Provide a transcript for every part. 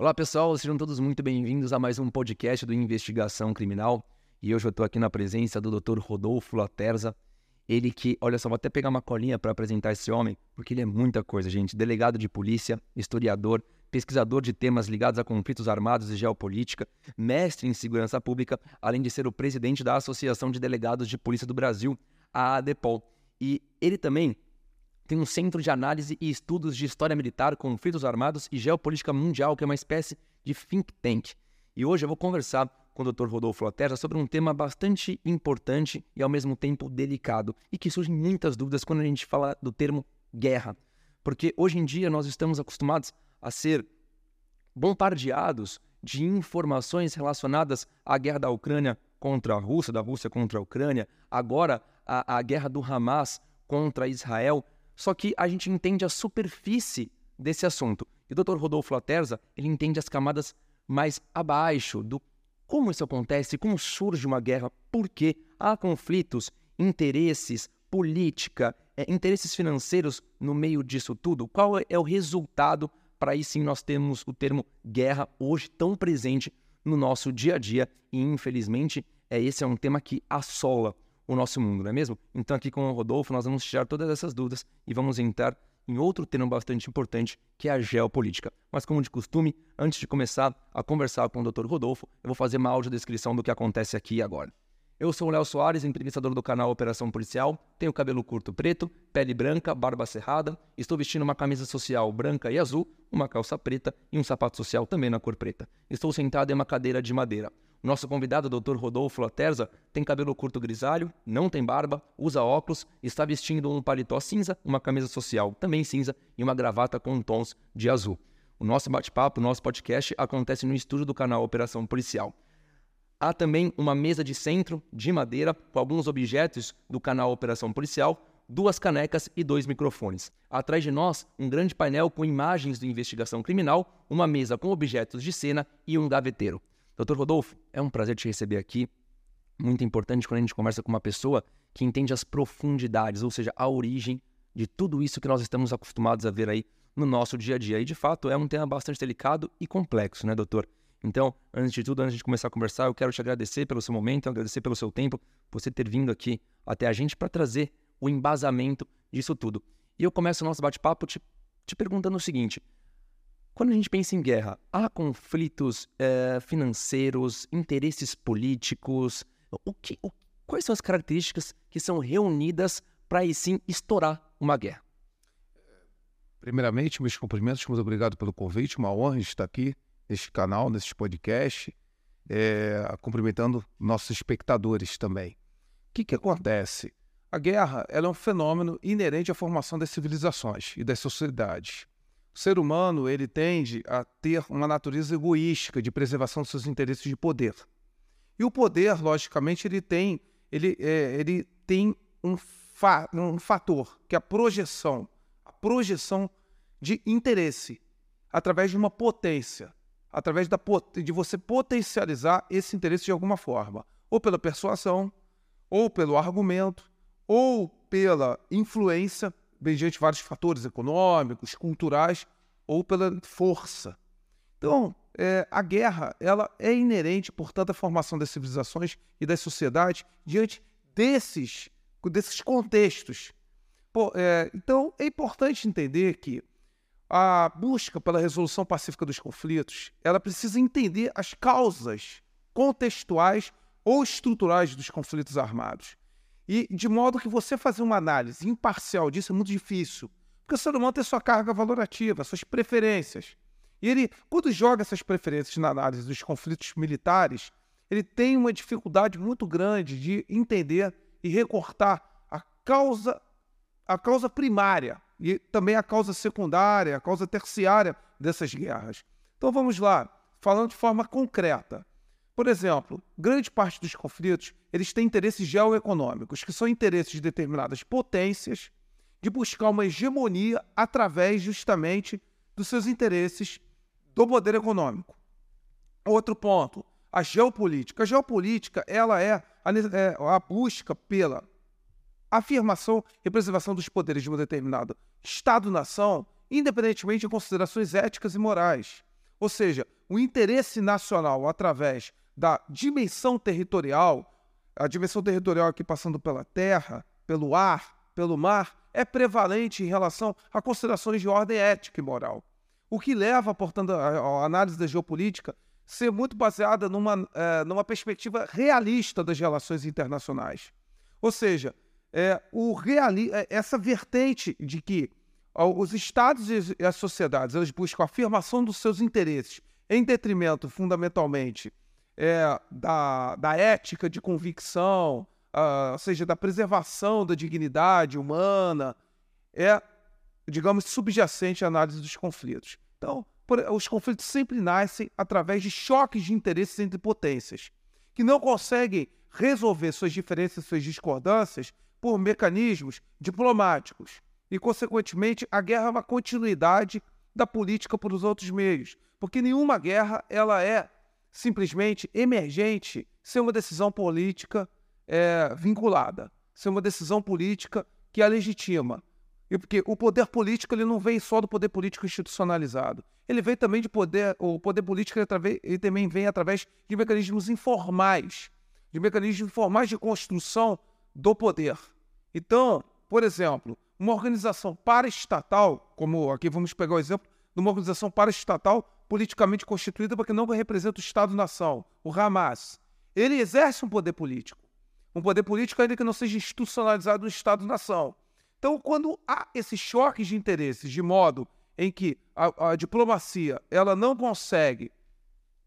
Olá pessoal, sejam todos muito bem-vindos a mais um podcast do Investigação Criminal. E hoje eu estou aqui na presença do Dr. Rodolfo Laterza. Ele que, olha só, vou até pegar uma colinha para apresentar esse homem, porque ele é muita coisa, gente. Delegado de polícia, historiador, pesquisador de temas ligados a conflitos armados e geopolítica, mestre em segurança pública, além de ser o presidente da Associação de Delegados de Polícia do Brasil, a ADEPOL. E ele também tem um centro de análise e estudos de história militar, conflitos armados e geopolítica mundial, que é uma espécie de think tank. E hoje eu vou conversar com o Dr. Rodolfo Laterra sobre um tema bastante importante e ao mesmo tempo delicado, e que surgem muitas dúvidas quando a gente fala do termo guerra. Porque hoje em dia nós estamos acostumados a ser bombardeados de informações relacionadas à guerra da Ucrânia contra a Rússia, da Rússia contra a Ucrânia, agora a, a guerra do Hamas contra Israel, só que a gente entende a superfície desse assunto. E o Dr. Rodolfo Laterza, ele entende as camadas mais abaixo do como isso acontece, como surge uma guerra, por quê há conflitos, interesses, política, é, interesses financeiros no meio disso tudo, qual é o resultado para aí sim nós temos o termo guerra hoje tão presente no nosso dia a dia e infelizmente é esse é um tema que assola o nosso mundo, não é mesmo? Então aqui com o Rodolfo nós vamos tirar todas essas dúvidas e vamos entrar em outro tema bastante importante, que é a geopolítica. Mas como de costume, antes de começar a conversar com o Dr. Rodolfo, eu vou fazer uma audiodescrição do que acontece aqui e agora. Eu sou o Léo Soares, entrevistador do canal Operação Policial, tenho cabelo curto preto, pele branca, barba cerrada, estou vestindo uma camisa social branca e azul, uma calça preta e um sapato social também na cor preta. Estou sentado em uma cadeira de madeira. Nosso convidado, Dr. Rodolfo Laterza, tem cabelo curto grisalho, não tem barba, usa óculos, está vestindo um paletó cinza, uma camisa social também cinza e uma gravata com tons de azul. O nosso bate-papo, o nosso podcast acontece no estúdio do canal Operação Policial. Há também uma mesa de centro de madeira com alguns objetos do canal Operação Policial, duas canecas e dois microfones. Atrás de nós, um grande painel com imagens de investigação criminal, uma mesa com objetos de cena e um gaveteiro. Doutor Rodolfo, é um prazer te receber aqui. Muito importante quando a gente conversa com uma pessoa que entende as profundidades, ou seja, a origem de tudo isso que nós estamos acostumados a ver aí no nosso dia a dia. E de fato é um tema bastante delicado e complexo, né, doutor? Então, antes de tudo, antes de começar a conversar, eu quero te agradecer pelo seu momento, agradecer pelo seu tempo, você ter vindo aqui até a gente para trazer o embasamento disso tudo. E eu começo o nosso bate-papo te, te perguntando o seguinte: quando a gente pensa em guerra, há conflitos é, financeiros, interesses políticos? O que, o, quais são as características que são reunidas para aí sim estourar uma guerra? Primeiramente, meus cumprimentos, muito obrigado pelo convite, uma honra estar aqui neste canal, nesse podcast, é, cumprimentando nossos espectadores também. O que, que acontece? A guerra é um fenômeno inerente à formação das civilizações e das sociedades. O ser humano ele tende a ter uma natureza egoística de preservação dos seus interesses de poder. E o poder, logicamente, ele tem, ele, é, ele tem um, fa um fator, que é a projeção, a projeção de interesse através de uma potência através da, de você potencializar esse interesse de alguma forma, ou pela persuasão, ou pelo argumento, ou pela influência, mediante vários fatores econômicos, culturais, ou pela força. Então, é, a guerra ela é inerente, portanto, à formação das civilizações e das sociedades diante desses, desses contextos. Pô, é, então, é importante entender que a busca pela resolução pacífica dos conflitos, ela precisa entender as causas contextuais ou estruturais dos conflitos armados. E de modo que você fazer uma análise imparcial disso é muito difícil, porque o ser humano tem sua carga valorativa, suas preferências. E ele, quando joga essas preferências na análise dos conflitos militares, ele tem uma dificuldade muito grande de entender e recortar a causa, a causa primária e também a causa secundária, a causa terciária dessas guerras. Então vamos lá, falando de forma concreta. Por exemplo, grande parte dos conflitos eles têm interesses geoeconômicos, que são interesses de determinadas potências de buscar uma hegemonia através justamente dos seus interesses do poder econômico. Outro ponto, a geopolítica. A geopolítica ela é a, é a busca pela afirmação e preservação dos poderes de uma determinada Estado-nação, independentemente de considerações éticas e morais. Ou seja, o interesse nacional através da dimensão territorial, a dimensão territorial aqui passando pela terra, pelo ar, pelo mar, é prevalente em relação a considerações de ordem ética e moral. O que leva, portanto, a, análise da geopolítica ser muito baseada numa, é, numa perspectiva realista das relações internacionais. Ou seja, é, o reali é, essa vertente de que os estados e as sociedades elas buscam a afirmação dos seus interesses em detrimento, fundamentalmente, é, da, da ética de convicção, uh, ou seja, da preservação da dignidade humana, é, digamos, subjacente à análise dos conflitos. Então, por, os conflitos sempre nascem através de choques de interesses entre potências, que não conseguem resolver suas diferenças, suas discordâncias por mecanismos diplomáticos. E, consequentemente, a guerra é uma continuidade da política por os outros meios, porque nenhuma guerra ela é simplesmente emergente sem uma decisão política é, vinculada, sem uma decisão política que a legitima. E porque o poder político ele não vem só do poder político institucionalizado. Ele vem também de poder, o poder político ele, ele também vem através de mecanismos informais, de mecanismos informais de construção do poder. Então, por exemplo, uma organização paraestatal, como aqui vamos pegar o exemplo de uma organização paraestatal politicamente constituída porque não representa o Estado-nação, o Hamas. Ele exerce um poder político. Um poder político ainda que não seja institucionalizado no Estado-nação. Então, quando há esses choques de interesses, de modo em que a, a diplomacia ela não consegue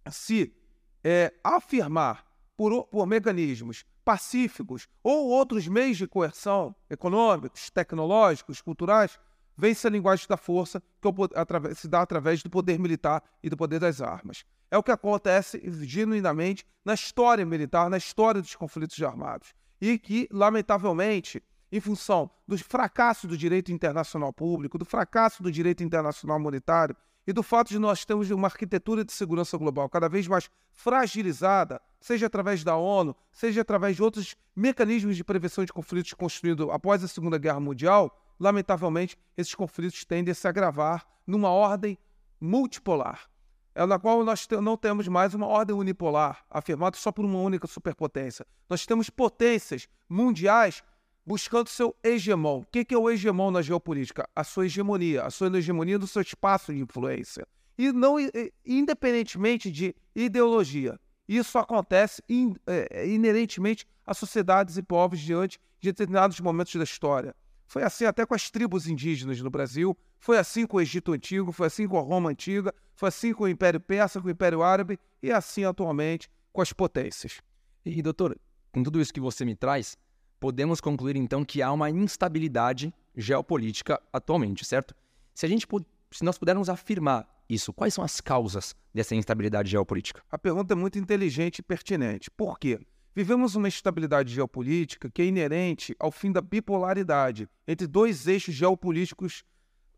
se é, afirmar por, por mecanismos pacíficos ou outros meios de coerção econômicos, tecnológicos, culturais, vence a linguagem da força que se dá através do poder militar e do poder das armas. É o que acontece genuinamente na história militar, na história dos conflitos armados. E que, lamentavelmente, em função do fracasso do direito internacional público, do fracasso do direito internacional monetário e do fato de nós termos uma arquitetura de segurança global cada vez mais fragilizada, seja através da ONU, seja através de outros mecanismos de prevenção de conflitos construídos após a Segunda Guerra Mundial, lamentavelmente, esses conflitos tendem a se agravar numa ordem multipolar, é na qual nós não temos mais uma ordem unipolar, afirmada só por uma única superpotência. Nós temos potências mundiais buscando seu hegemon. O que é o hegemon na geopolítica? A sua hegemonia, a sua hegemonia do seu espaço de influência. E não independentemente de ideologia. Isso acontece é, inerentemente a sociedades e povos diante de determinados momentos da história. Foi assim até com as tribos indígenas no Brasil, foi assim com o Egito Antigo, foi assim com a Roma Antiga, foi assim com o Império Persa, com o Império Árabe e assim atualmente com as potências. E, doutor, com tudo isso que você me traz, podemos concluir então que há uma instabilidade geopolítica atualmente, certo? Se a gente se nós pudermos afirmar isso, quais são as causas dessa instabilidade geopolítica? A pergunta é muito inteligente e pertinente. Por quê? Vivemos uma estabilidade geopolítica que é inerente ao fim da bipolaridade entre dois eixos geopolíticos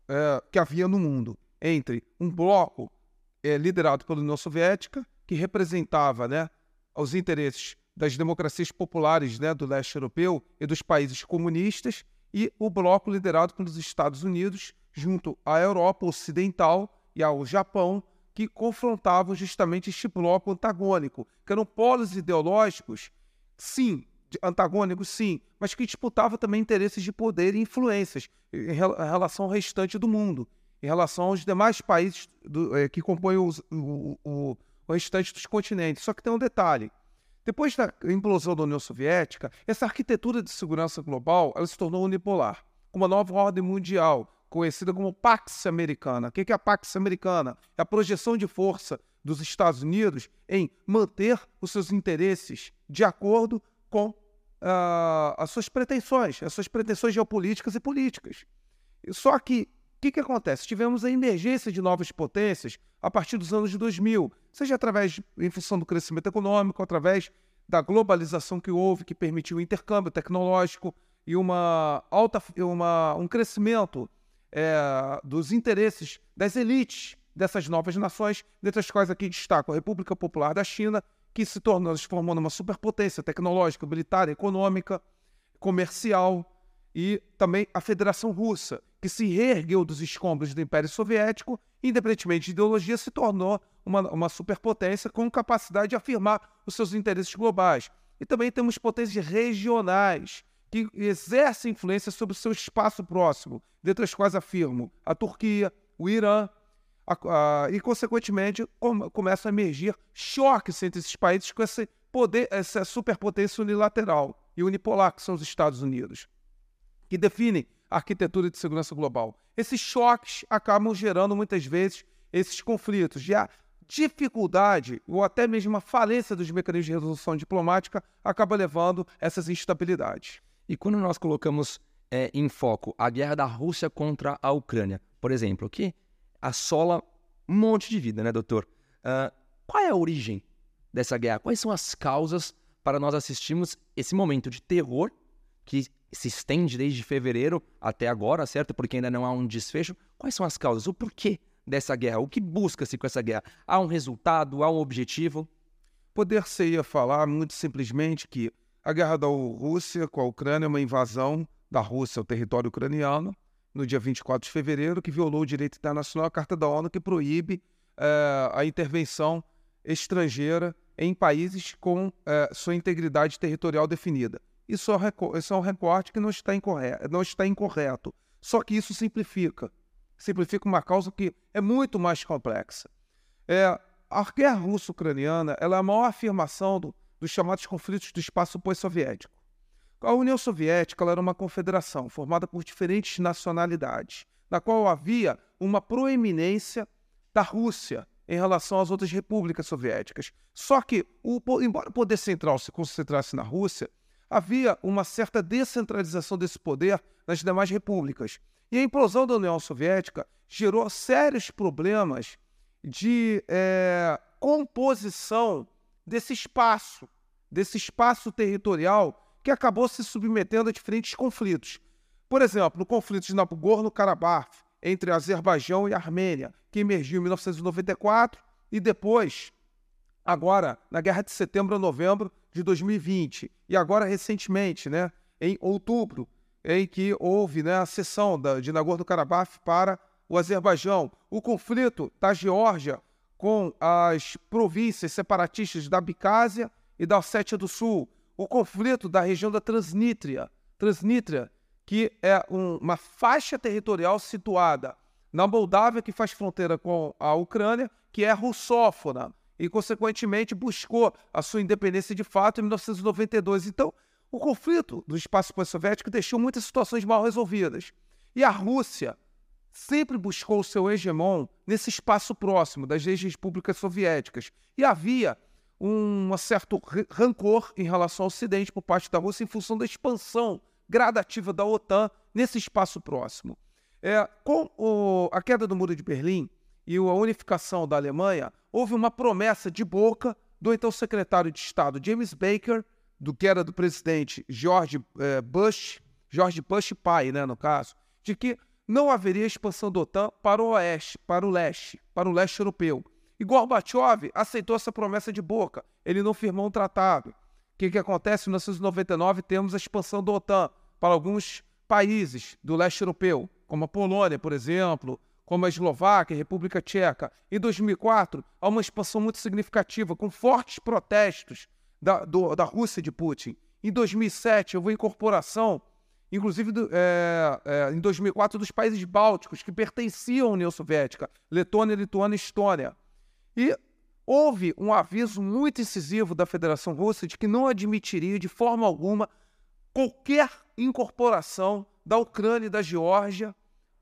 é, que havia no mundo, entre um bloco é, liderado pela União Soviética, que representava né, os interesses das democracias populares né, do leste europeu e dos países comunistas, e o bloco liderado pelos Estados Unidos, junto à Europa Ocidental e ao Japão, que confrontavam justamente este bloco antagônico, que eram polos ideológicos, sim, antagônicos, sim, mas que disputavam também interesses de poder e influências em relação ao restante do mundo, em relação aos demais países do, é, que compõem o, o, o restante dos continentes. Só que tem um detalhe. Depois da implosão da União Soviética, essa arquitetura de segurança global ela se tornou unipolar, com uma nova ordem mundial, conhecida como Pax Americana. O que é a Pax Americana? É a projeção de força dos Estados Unidos em manter os seus interesses de acordo com uh, as suas pretensões, as suas pretensões geopolíticas e políticas. Só que o que, que acontece? Tivemos a emergência de novas potências a partir dos anos de 2000, seja através, em função do crescimento econômico, através da globalização que houve, que permitiu o intercâmbio tecnológico e uma alta, uma, um crescimento é, dos interesses das elites dessas novas nações, dentre as quais aqui destaco a República Popular da China, que se tornou, se formou numa superpotência tecnológica, militar, econômica, comercial, e também a Federação Russa, que se reergueu dos escombros do Império Soviético, independentemente de ideologia, se tornou uma, uma superpotência com capacidade de afirmar os seus interesses globais. E também temos potências regionais que exercem influência sobre o seu espaço próximo, dentre as quais afirmo a Turquia, o Irã, a, a, e, consequentemente, com, começam a emergir choques entre esses países com esse poder, essa superpotência unilateral e unipolar, que são os Estados Unidos, que definem a arquitetura de segurança global. Esses choques acabam gerando, muitas vezes, esses conflitos. E a dificuldade, ou até mesmo a falência dos mecanismos de resolução diplomática, acaba levando essas instabilidades. E quando nós colocamos é, em foco a guerra da Rússia contra a Ucrânia, por exemplo, que assola um monte de vida, né, doutor? Uh, qual é a origem dessa guerra? Quais são as causas para nós assistirmos esse momento de terror que se estende desde fevereiro até agora, certo? Porque ainda não há um desfecho. Quais são as causas? O porquê dessa guerra? O que busca-se com essa guerra? Há um resultado? Há um objetivo? Poder-se-ia falar muito simplesmente que a guerra da Rússia com a Ucrânia é uma invasão da Rússia ao território ucraniano no dia 24 de fevereiro, que violou o direito internacional, a Carta da ONU, que proíbe uh, a intervenção estrangeira em países com uh, sua integridade territorial definida. Isso é, um isso é um recorte que não está, incorreto, não está incorreto. Só que isso simplifica. Simplifica uma causa que é muito mais complexa. É, a guerra russo-ucraniana é a maior afirmação do, dos chamados conflitos do espaço pós-soviético. A União Soviética era uma confederação formada por diferentes nacionalidades, na qual havia uma proeminência da Rússia em relação às outras repúblicas soviéticas. Só que, o, embora o poder central se concentrasse na Rússia, havia uma certa descentralização desse poder nas demais repúblicas. E a implosão da União Soviética gerou sérios problemas de é, composição desse espaço, desse espaço territorial que acabou se submetendo a diferentes conflitos. Por exemplo, no conflito de Nagorno-Karabakh entre Azerbaijão e Armênia, que emergiu em 1994 e depois, agora, na Guerra de Setembro a Novembro de 2020, e agora recentemente, né, em outubro, em que houve né, a cessão da, de Nagorno-Karabakh para o Azerbaijão, o conflito da Geórgia com as províncias separatistas da Abcásia e da Ossétia do Sul, o conflito da região da Transnistria, Transnistria que é um, uma faixa territorial situada na Moldávia, que faz fronteira com a Ucrânia, que é russófona e, consequentemente, buscou a sua independência de fato em 1992. Então, o conflito do espaço pós-soviético deixou muitas situações mal resolvidas. E a Rússia sempre buscou seu hegemon nesse espaço próximo das ex-repúblicas soviéticas. E havia um certo rancor em relação ao Ocidente por parte da Rússia em função da expansão gradativa da OTAN nesse espaço próximo. É, com o, a queda do Muro de Berlim e a unificação da Alemanha, houve uma promessa de boca do então secretário de Estado James Baker, do que era do presidente George eh, Bush, George Bush pai, né, no caso, de que não haveria expansão da OTAN para o oeste, para o leste, para o leste europeu. E Gorbachev aceitou essa promessa de boca. Ele não firmou um tratado. O que, que acontece? Em 1999 temos a expansão da OTAN para alguns países do leste europeu, como a Polônia, por exemplo, como a Eslováquia, República Tcheca. Em 2004, há uma expansão muito significativa, com fortes protestos da, do, da Rússia de Putin. Em 2007, houve a incorporação inclusive do, é, é, em 2004, dos países bálticos que pertenciam à União Soviética, Letônia, Lituânia e Estônia. E houve um aviso muito incisivo da Federação Russa de que não admitiria de forma alguma qualquer incorporação da Ucrânia e da Geórgia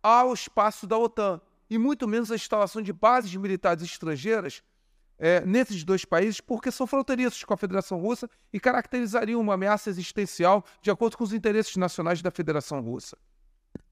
ao espaço da OTAN, e muito menos a instalação de bases militares estrangeiras é, nesses dois países porque são fronteiriços com a Federação Russa e caracterizariam uma ameaça existencial de acordo com os interesses nacionais da Federação Russa.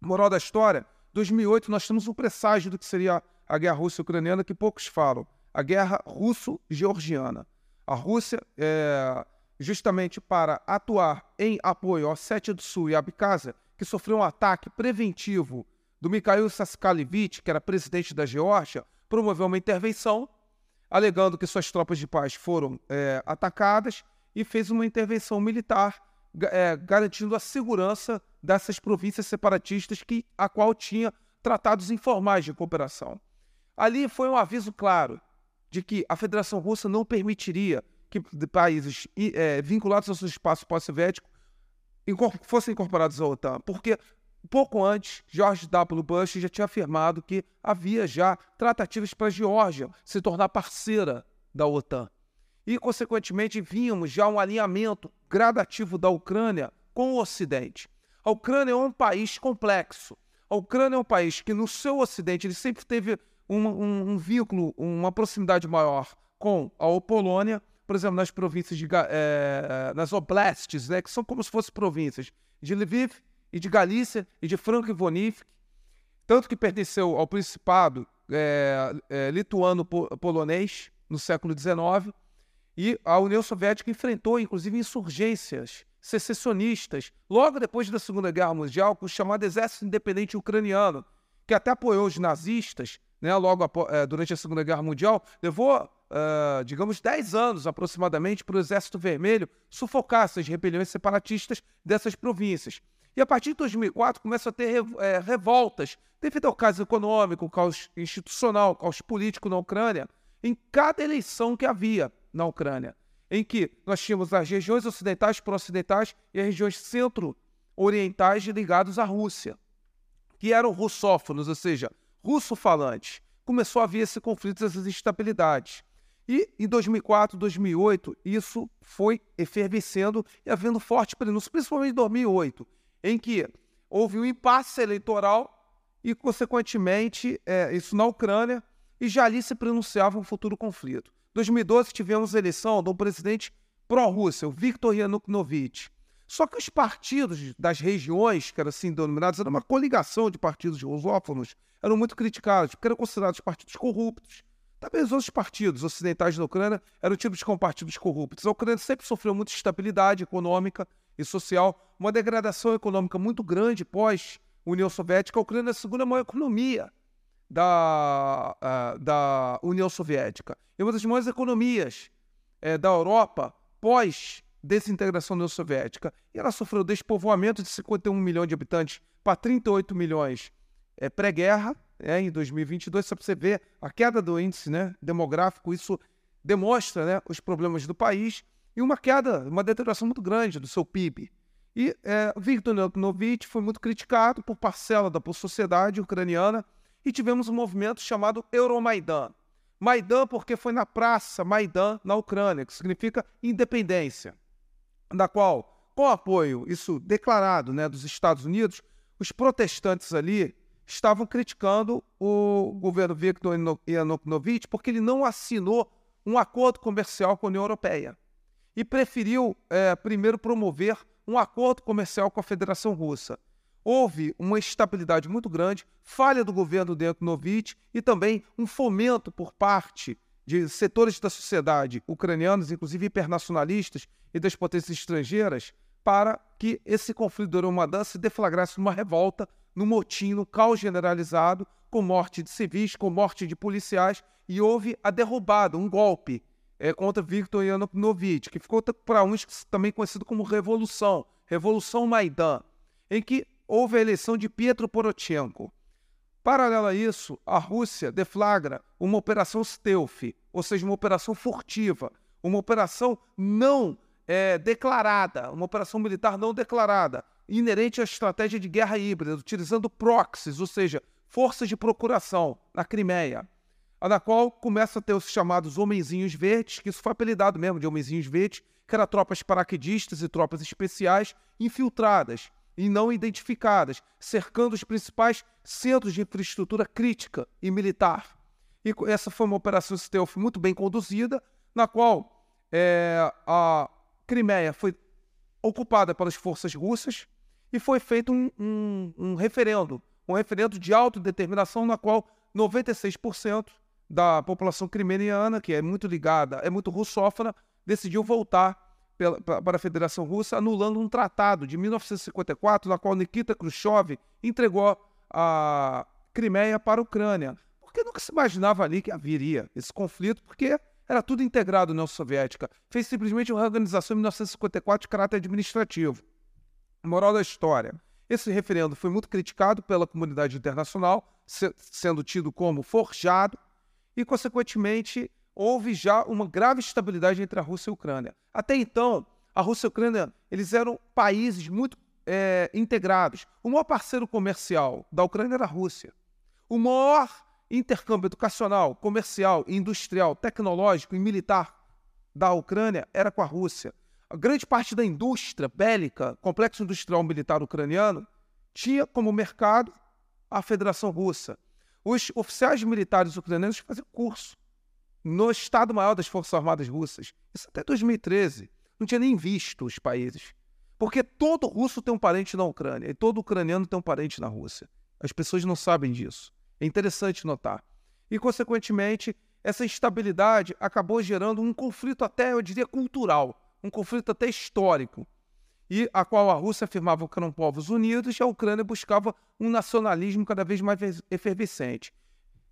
Moral da história: 2008 nós temos um presságio do que seria a guerra russo-ucraniana que poucos falam, a guerra russo-georgiana. A Rússia, é, justamente para atuar em apoio ao Ossétia do Sul e Abkhazia, que sofreu um ataque preventivo do Mikhail Saakashvili, que era presidente da Geórgia, promoveu uma intervenção alegando que suas tropas de paz foram é, atacadas e fez uma intervenção militar é, garantindo a segurança dessas províncias separatistas que a qual tinha tratados informais de cooperação. Ali foi um aviso claro de que a Federação Russa não permitiria que países é, vinculados ao seu espaço pós-soviético fossem incorporados à OTAN, porque pouco antes, George W. Bush já tinha afirmado que havia já tratativas para a Geórgia se tornar parceira da OTAN. E, consequentemente, vimos já um alinhamento gradativo da Ucrânia com o Ocidente. A Ucrânia é um país complexo. A Ucrânia é um país que, no seu Ocidente, ele sempre teve um, um, um vínculo, uma proximidade maior com a Polônia, por exemplo, nas províncias de é, nas oblastes, né, que são como se fossem províncias de Lviv e de Galícia e de Franco-Ivonivsk, tanto que pertenceu ao Principado é, é, lituano-polonês no século XIX, e a União Soviética enfrentou, inclusive, insurgências secessionistas logo depois da Segunda Guerra Mundial, com o chamado Exército Independente Ucraniano, que até apoiou os nazistas né, logo é, durante a Segunda Guerra Mundial, levou, uh, digamos, 10 anos aproximadamente para o Exército Vermelho sufocar essas rebeliões separatistas dessas províncias. E a partir de 2004 começa a ter é, revoltas devido ao caso econômico, ao caos institucional, ao caos político na Ucrânia, em cada eleição que havia na Ucrânia, em que nós tínhamos as regiões ocidentais pro-ocidentais e as regiões centro-orientais ligadas à Rússia, que eram russófonos, ou seja, russo-falantes. Começou a haver esse conflito, essas instabilidades. E em 2004, 2008, isso foi efervescendo e havendo forte prenúncio, principalmente em 2008 em que houve um impasse eleitoral e, consequentemente, é, isso na Ucrânia, e já ali se pronunciava um futuro conflito. Em 2012 tivemos a eleição do presidente pró-Rússia, o Viktor Yanukovych. Só que os partidos das regiões, que eram assim denominados, era uma coligação de partidos rusófonos, eram muito criticados, porque eram considerados partidos corruptos. Os outros partidos ocidentais da Ucrânia eram tidos como partidos corruptos. A Ucrânia sempre sofreu muita instabilidade econômica, e social, uma degradação econômica muito grande pós União Soviética. A Ucrânia é a segunda maior economia da, uh, da União Soviética e uma das maiores economias uh, da Europa pós desintegração da União Soviética. E ela sofreu despovoamento de 51 milhões de habitantes para 38 milhões uh, pré-guerra, né, em 2022. Só para você ver a queda do índice né, demográfico, isso demonstra né, os problemas do país e uma queda, uma deterioração muito grande do seu PIB. E é, Viktor Yanukovych foi muito criticado por parcela da sociedade ucraniana e tivemos um movimento chamado Euromaidan. Maidan porque foi na praça Maidan, na Ucrânia, que significa independência, na qual, com apoio, isso declarado né, dos Estados Unidos, os protestantes ali estavam criticando o governo Viktor Yanukovych porque ele não assinou um acordo comercial com a União Europeia e preferiu é, primeiro promover um acordo comercial com a Federação Russa. Houve uma estabilidade muito grande, falha do governo de Yanukovych e também um fomento por parte de setores da sociedade ucranianos, inclusive internacionalistas e das potências estrangeiras, para que esse conflito do Euromaidan se deflagrasse numa revolta, num motim, num caos generalizado, com morte de civis, com morte de policiais, e houve a derrubada, um golpe é, contra Viktor Yanukovych, que ficou para uns também conhecido como Revolução, Revolução Maidan, em que houve a eleição de Pietro Poroshenko. Paralelo a isso, a Rússia deflagra uma operação stealth, ou seja, uma operação furtiva, uma operação não é, declarada, uma operação militar não declarada, inerente à estratégia de guerra híbrida, utilizando proxies, ou seja, forças de procuração, na Crimeia na qual começa a ter os chamados homenzinhos verdes, que isso foi apelidado mesmo de homenzinhos verdes, que eram tropas paraquedistas e tropas especiais infiltradas e não identificadas, cercando os principais centros de infraestrutura crítica e militar. E essa foi uma operação stealth muito bem conduzida, na qual é, a Crimeia foi ocupada pelas forças russas e foi feito um, um, um referendo, um referendo de autodeterminação, na qual 96% da população crimeniana, que é muito ligada, é muito russófona, decidiu voltar pela, para a Federação Russa, anulando um tratado de 1954, na qual Nikita Khrushchev entregou a Crimeia para a Ucrânia. Porque nunca se imaginava ali que haveria esse conflito, porque era tudo integrado na União Soviética. Fez simplesmente uma reorganização em 1954 de caráter administrativo. Moral da história. Esse referendo foi muito criticado pela comunidade internacional, se, sendo tido como forjado, e, consequentemente, houve já uma grave instabilidade entre a Rússia e a Ucrânia. Até então, a Rússia e a Ucrânia eles eram países muito é, integrados. O maior parceiro comercial da Ucrânia era a Rússia. O maior intercâmbio educacional, comercial, industrial, tecnológico e militar da Ucrânia era com a Rússia. A grande parte da indústria bélica, complexo industrial militar ucraniano, tinha como mercado a Federação Russa. Os oficiais militares ucranianos faziam curso no Estado-Maior das Forças Armadas Russas. Isso até 2013. Não tinha nem visto os países. Porque todo russo tem um parente na Ucrânia e todo ucraniano tem um parente na Rússia. As pessoas não sabem disso. É interessante notar. E, consequentemente, essa instabilidade acabou gerando um conflito até, eu diria, cultural, um conflito até histórico, e a qual a Rússia afirmava que eram povos unidos e a Ucrânia buscava um nacionalismo cada vez mais efervescente.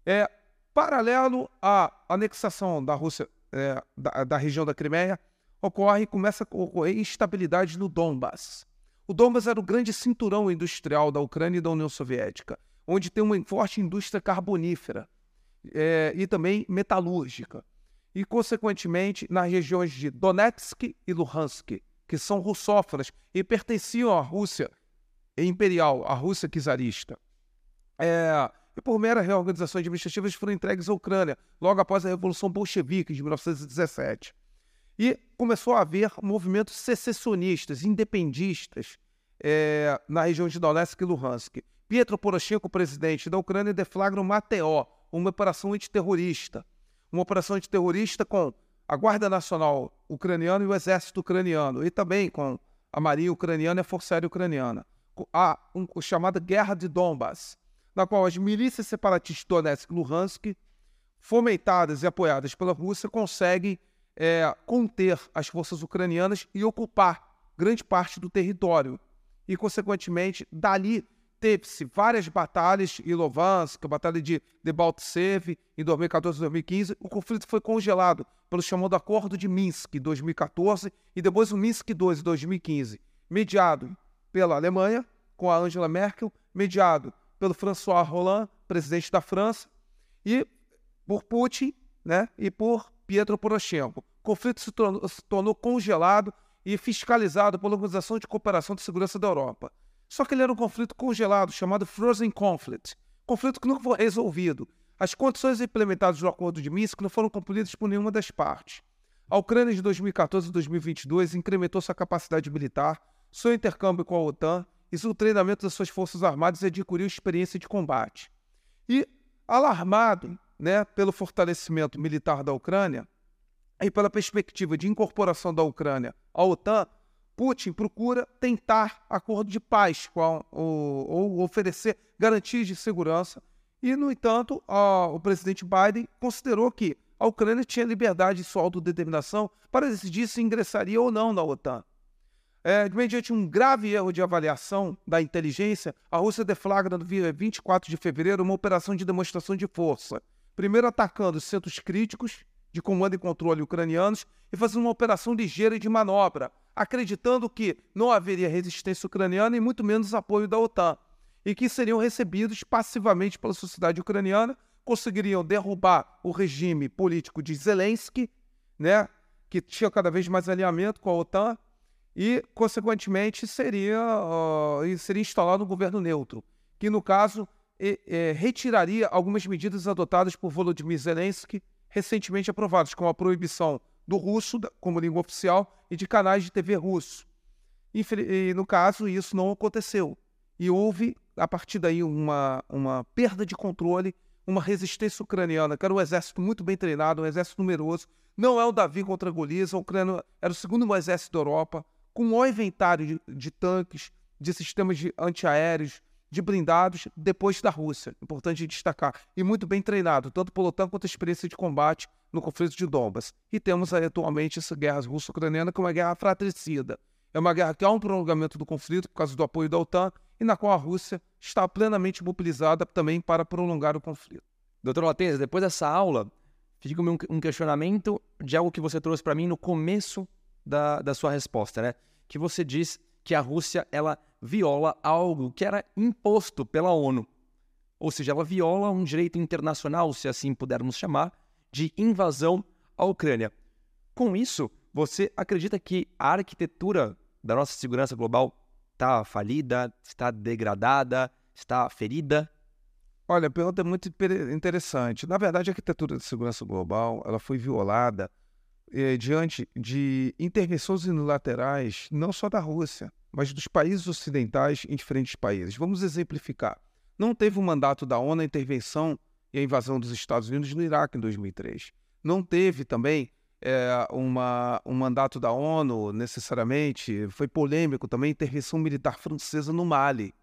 É, paralelo à anexação da Rússia é, da, da região da Crimeia, ocorre começa a ocorrer instabilidade no Donbass. O Donbass era o grande cinturão industrial da Ucrânia e da União Soviética, onde tem uma forte indústria carbonífera é, e também metalúrgica. E, consequentemente, nas regiões de Donetsk e Luhansk, que são russófonas e pertenciam à Rússia imperial, à Rússia czarista. É, e por mera reorganização administrativa, eles foram entregues à Ucrânia, logo após a Revolução Bolchevique de 1917. E começou a haver movimentos secessionistas, independistas, é, na região de Donetsk e Luhansk. Pietro Poroshenko, presidente da Ucrânia, deflagra uma ATO, uma operação antiterrorista. Uma operação antiterrorista com a Guarda Nacional Ucraniana e o Exército Ucraniano, e também com a Marinha Ucraniana e a Força Aérea Ucraniana. A, um, a chamada Guerra de Donbass, na qual as milícias separatistas Donetsk e Luhansk, fomentadas e apoiadas pela Rússia, conseguem é, conter as forças ucranianas e ocupar grande parte do território. E, consequentemente, dali teve-se várias batalhas em Lovansk, a batalha de Debaltsev em 2014 e 2015. O conflito foi congelado pelo chamado Acordo de Minsk em 2014 e depois o Minsk II em 2015, mediado pela Alemanha, com a Angela Merkel, mediado pelo François Hollande, presidente da França, e por Putin né, e por Pietro Poroshenko. O conflito se tornou, se tornou congelado e fiscalizado pela Organização de Cooperação de Segurança da Europa. Só que ele era um conflito congelado, chamado Frozen Conflict. Conflito que nunca foi resolvido. As condições implementadas no Acordo de Minsk não foram cumpridas por nenhuma das partes. A Ucrânia de 2014 e 2022 incrementou sua capacidade militar, seu intercâmbio com a OTAN e seu treinamento das suas forças armadas e adquiriu experiência de combate. E, alarmado né, pelo fortalecimento militar da Ucrânia, e pela perspectiva de incorporação da Ucrânia à OTAN, Putin procura tentar acordo de paz com ou, ou, oferecer garantias de segurança. E, no entanto, a, o presidente Biden considerou que a Ucrânia tinha liberdade de sua autodeterminação para decidir se ingressaria ou não na OTAN. É, mediante um grave erro de avaliação da inteligência, a Rússia deflagra no dia 24 de fevereiro uma operação de demonstração de força, primeiro atacando centros críticos de comando e controle ucranianos e fazendo uma operação ligeira de manobra, acreditando que não haveria resistência ucraniana e muito menos apoio da OTAN, e que seriam recebidos passivamente pela sociedade ucraniana, conseguiriam derrubar o regime político de Zelensky, né, que tinha cada vez mais alinhamento com a OTAN, e, consequentemente, seria, uh, seria instalado um governo neutro, que, no caso, e, e, retiraria algumas medidas adotadas por Volodymyr Zelensky recentemente aprovados, como a proibição do russo como língua oficial e de canais de TV russo. E, no caso, isso não aconteceu. E houve, a partir daí, uma, uma perda de controle, uma resistência ucraniana, que era um exército muito bem treinado, um exército numeroso. Não é o Davi contra Golias, a Ucrânia era o segundo exército da Europa, com um maior inventário de, de tanques, de sistemas de antiaéreos, de blindados depois da Rússia. Importante destacar. E muito bem treinado, tanto pelo OTAN quanto a experiência de combate no conflito de Donbas. E temos aí, atualmente essa guerra russo-ucraniana, que é uma guerra fratricida. É uma guerra que há um prolongamento do conflito por causa do apoio da OTAN e na qual a Rússia está plenamente mobilizada também para prolongar o conflito. Doutor Latez, depois dessa aula, fica um questionamento de algo que você trouxe para mim no começo da, da sua resposta, né? Que você diz que a Rússia ela viola algo que era imposto pela ONU. Ou seja, ela viola um direito internacional, se assim pudermos chamar, de invasão à Ucrânia. Com isso, você acredita que a arquitetura da nossa segurança global está falida, está degradada, está ferida? Olha, a pergunta é muito interessante. Na verdade, a arquitetura de segurança global ela foi violada eh, diante de intervenções unilaterais, não só da Rússia, mas dos países ocidentais em diferentes países. Vamos exemplificar. Não teve o um mandato da ONU a intervenção e a invasão dos Estados Unidos no Iraque em 2003. Não teve também é, uma, um mandato da ONU, necessariamente. Foi polêmico também a intervenção militar francesa no Mali.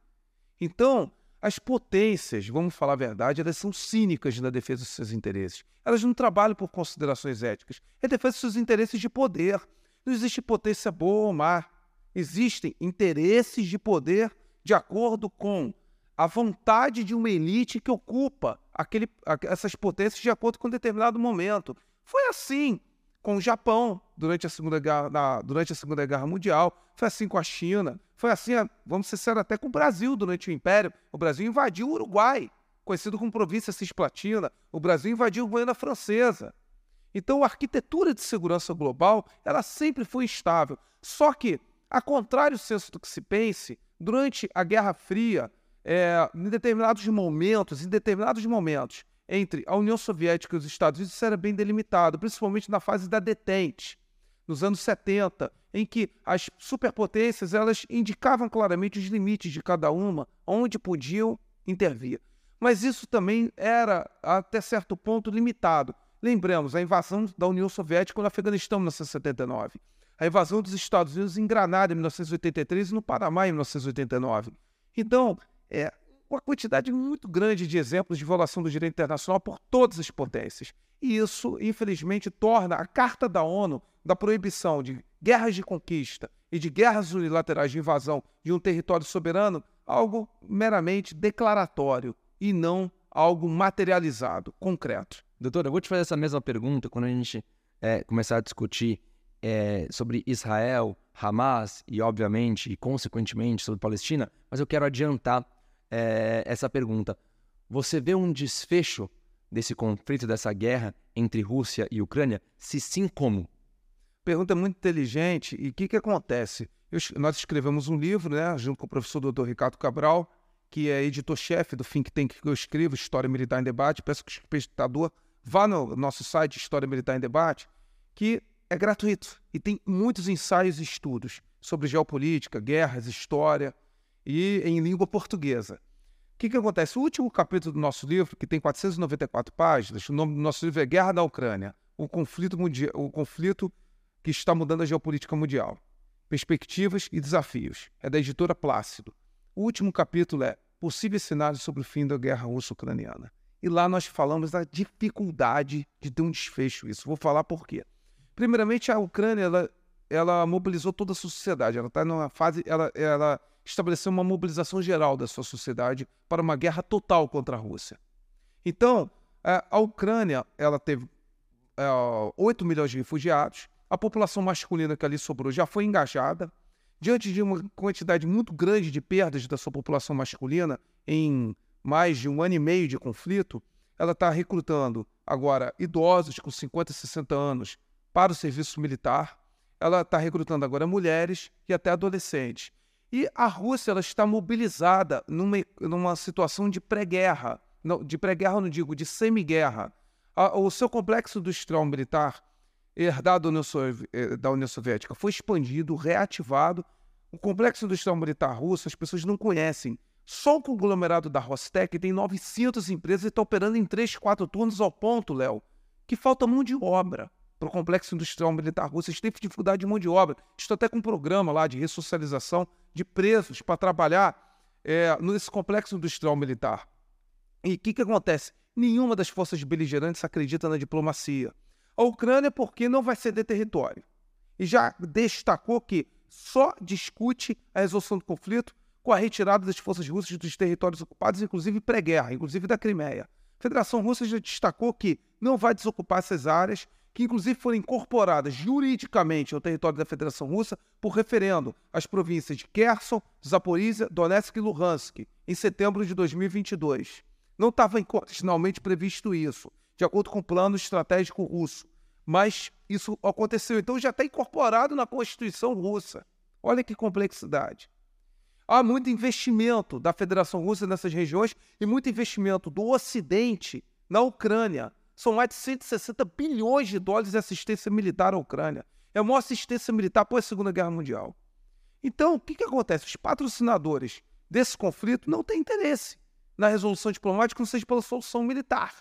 Então, as potências, vamos falar a verdade, elas são cínicas na defesa dos seus interesses. Elas não trabalham por considerações éticas. É defesa dos seus interesses de poder. Não existe potência boa ou má. Existem interesses de poder de acordo com a vontade de uma elite que ocupa aquele, essas potências de acordo com um determinado momento. Foi assim com o Japão durante a Segunda Guerra, na, durante a Segunda Guerra Mundial, foi assim com a China, foi assim, vamos ser sérios, até com o Brasil durante o Império. O Brasil invadiu o Uruguai, conhecido como província cisplatina. O Brasil invadiu a Guiana Francesa. Então, a arquitetura de segurança global, ela sempre foi estável. Só que, a contrário senso do que se pense, durante a Guerra Fria, é, em determinados momentos, em determinados momentos, entre a União Soviética e os Estados Unidos, isso era bem delimitado, principalmente na fase da detente, nos anos 70, em que as superpotências elas indicavam claramente os limites de cada uma, onde podiam intervir. Mas isso também era, até certo ponto, limitado. Lembremos a invasão da União Soviética no Afeganistão em 1979, a invasão dos Estados Unidos em Granada em 1983 e no Panamá em 1989. Então, é, uma quantidade muito grande de exemplos de violação do direito internacional por todas as potências. E isso, infelizmente, torna a Carta da ONU da proibição de guerras de conquista e de guerras unilaterais de invasão de um território soberano algo meramente declaratório e não algo materializado, concreto. Doutor, eu vou te fazer essa mesma pergunta quando a gente é, começar a discutir é, sobre Israel, Hamas e, obviamente, e consequentemente sobre Palestina, mas eu quero adiantar é, essa pergunta. Você vê um desfecho desse conflito, dessa guerra entre Rússia e Ucrânia? Se sim, como? Pergunta muito inteligente. E o que, que acontece? Eu, nós escrevemos um livro, né, junto com o professor Dr. Ricardo Cabral, que é editor-chefe do think tank que eu escrevo, História Militar em Debate. Peço que o espectador vá no nosso site História Militar em Debate, que é gratuito e tem muitos ensaios e estudos sobre geopolítica, guerras, história, e em língua portuguesa. O que, que acontece? O último capítulo do nosso livro, que tem 494 páginas, o nome do nosso livro é Guerra da Ucrânia, o conflito, mundial, o conflito que está mudando a geopolítica mundial. Perspectivas e desafios. É da editora Plácido. O último capítulo é Possíveis cenários sobre o fim da guerra russo-ucraniana. E lá nós falamos da dificuldade de ter um desfecho isso. Vou falar por quê. Primeiramente, a Ucrânia ela, ela mobilizou toda a sociedade. Ela está numa fase, ela, ela estabeleceu uma mobilização geral da sua sociedade para uma guerra total contra a Rússia. Então, a Ucrânia ela teve é, 8 milhões de refugiados, a população masculina que ali sobrou já foi engajada. Diante de uma quantidade muito grande de perdas da sua população masculina em mais de um ano e meio de conflito, ela está recrutando agora idosos com 50 e 60 anos para o serviço militar. Ela está recrutando agora mulheres e até adolescentes. E a Rússia ela está mobilizada numa, numa situação de pré-guerra. De pré-guerra, não digo, de semi-guerra. O seu complexo industrial militar, herdado eh, da União Soviética, foi expandido, reativado. O complexo industrial militar russo, as pessoas não conhecem. Só o conglomerado da Rostec tem 900 empresas e está operando em 3, 4 turnos ao ponto, Léo, que falta mão de obra para o complexo industrial militar russo. Eles têm dificuldade de mão de obra. Estou até com um programa lá de ressocialização de presos para trabalhar é, nesse complexo industrial militar. E o que, que acontece? Nenhuma das forças beligerantes acredita na diplomacia. A Ucrânia, porque não vai ceder território. E já destacou que só discute a resolução do conflito com a retirada das forças russas dos territórios ocupados, inclusive pré-guerra, inclusive da Crimeia. A Federação Russa já destacou que não vai desocupar essas áreas que inclusive foram incorporadas juridicamente ao território da Federação Russa por referendo às províncias de Kherson, Zaporizhia, Donetsk e Luhansk, em setembro de 2022. Não estava constitucionalmente previsto isso, de acordo com o plano estratégico russo, mas isso aconteceu. Então já está incorporado na Constituição russa. Olha que complexidade. Há muito investimento da Federação Russa nessas regiões e muito investimento do Ocidente na Ucrânia. São mais de 160 bilhões de dólares de assistência militar à Ucrânia. É a maior assistência militar após a Segunda Guerra Mundial. Então, o que, que acontece? Os patrocinadores desse conflito não têm interesse na resolução diplomática, não seja pela solução militar.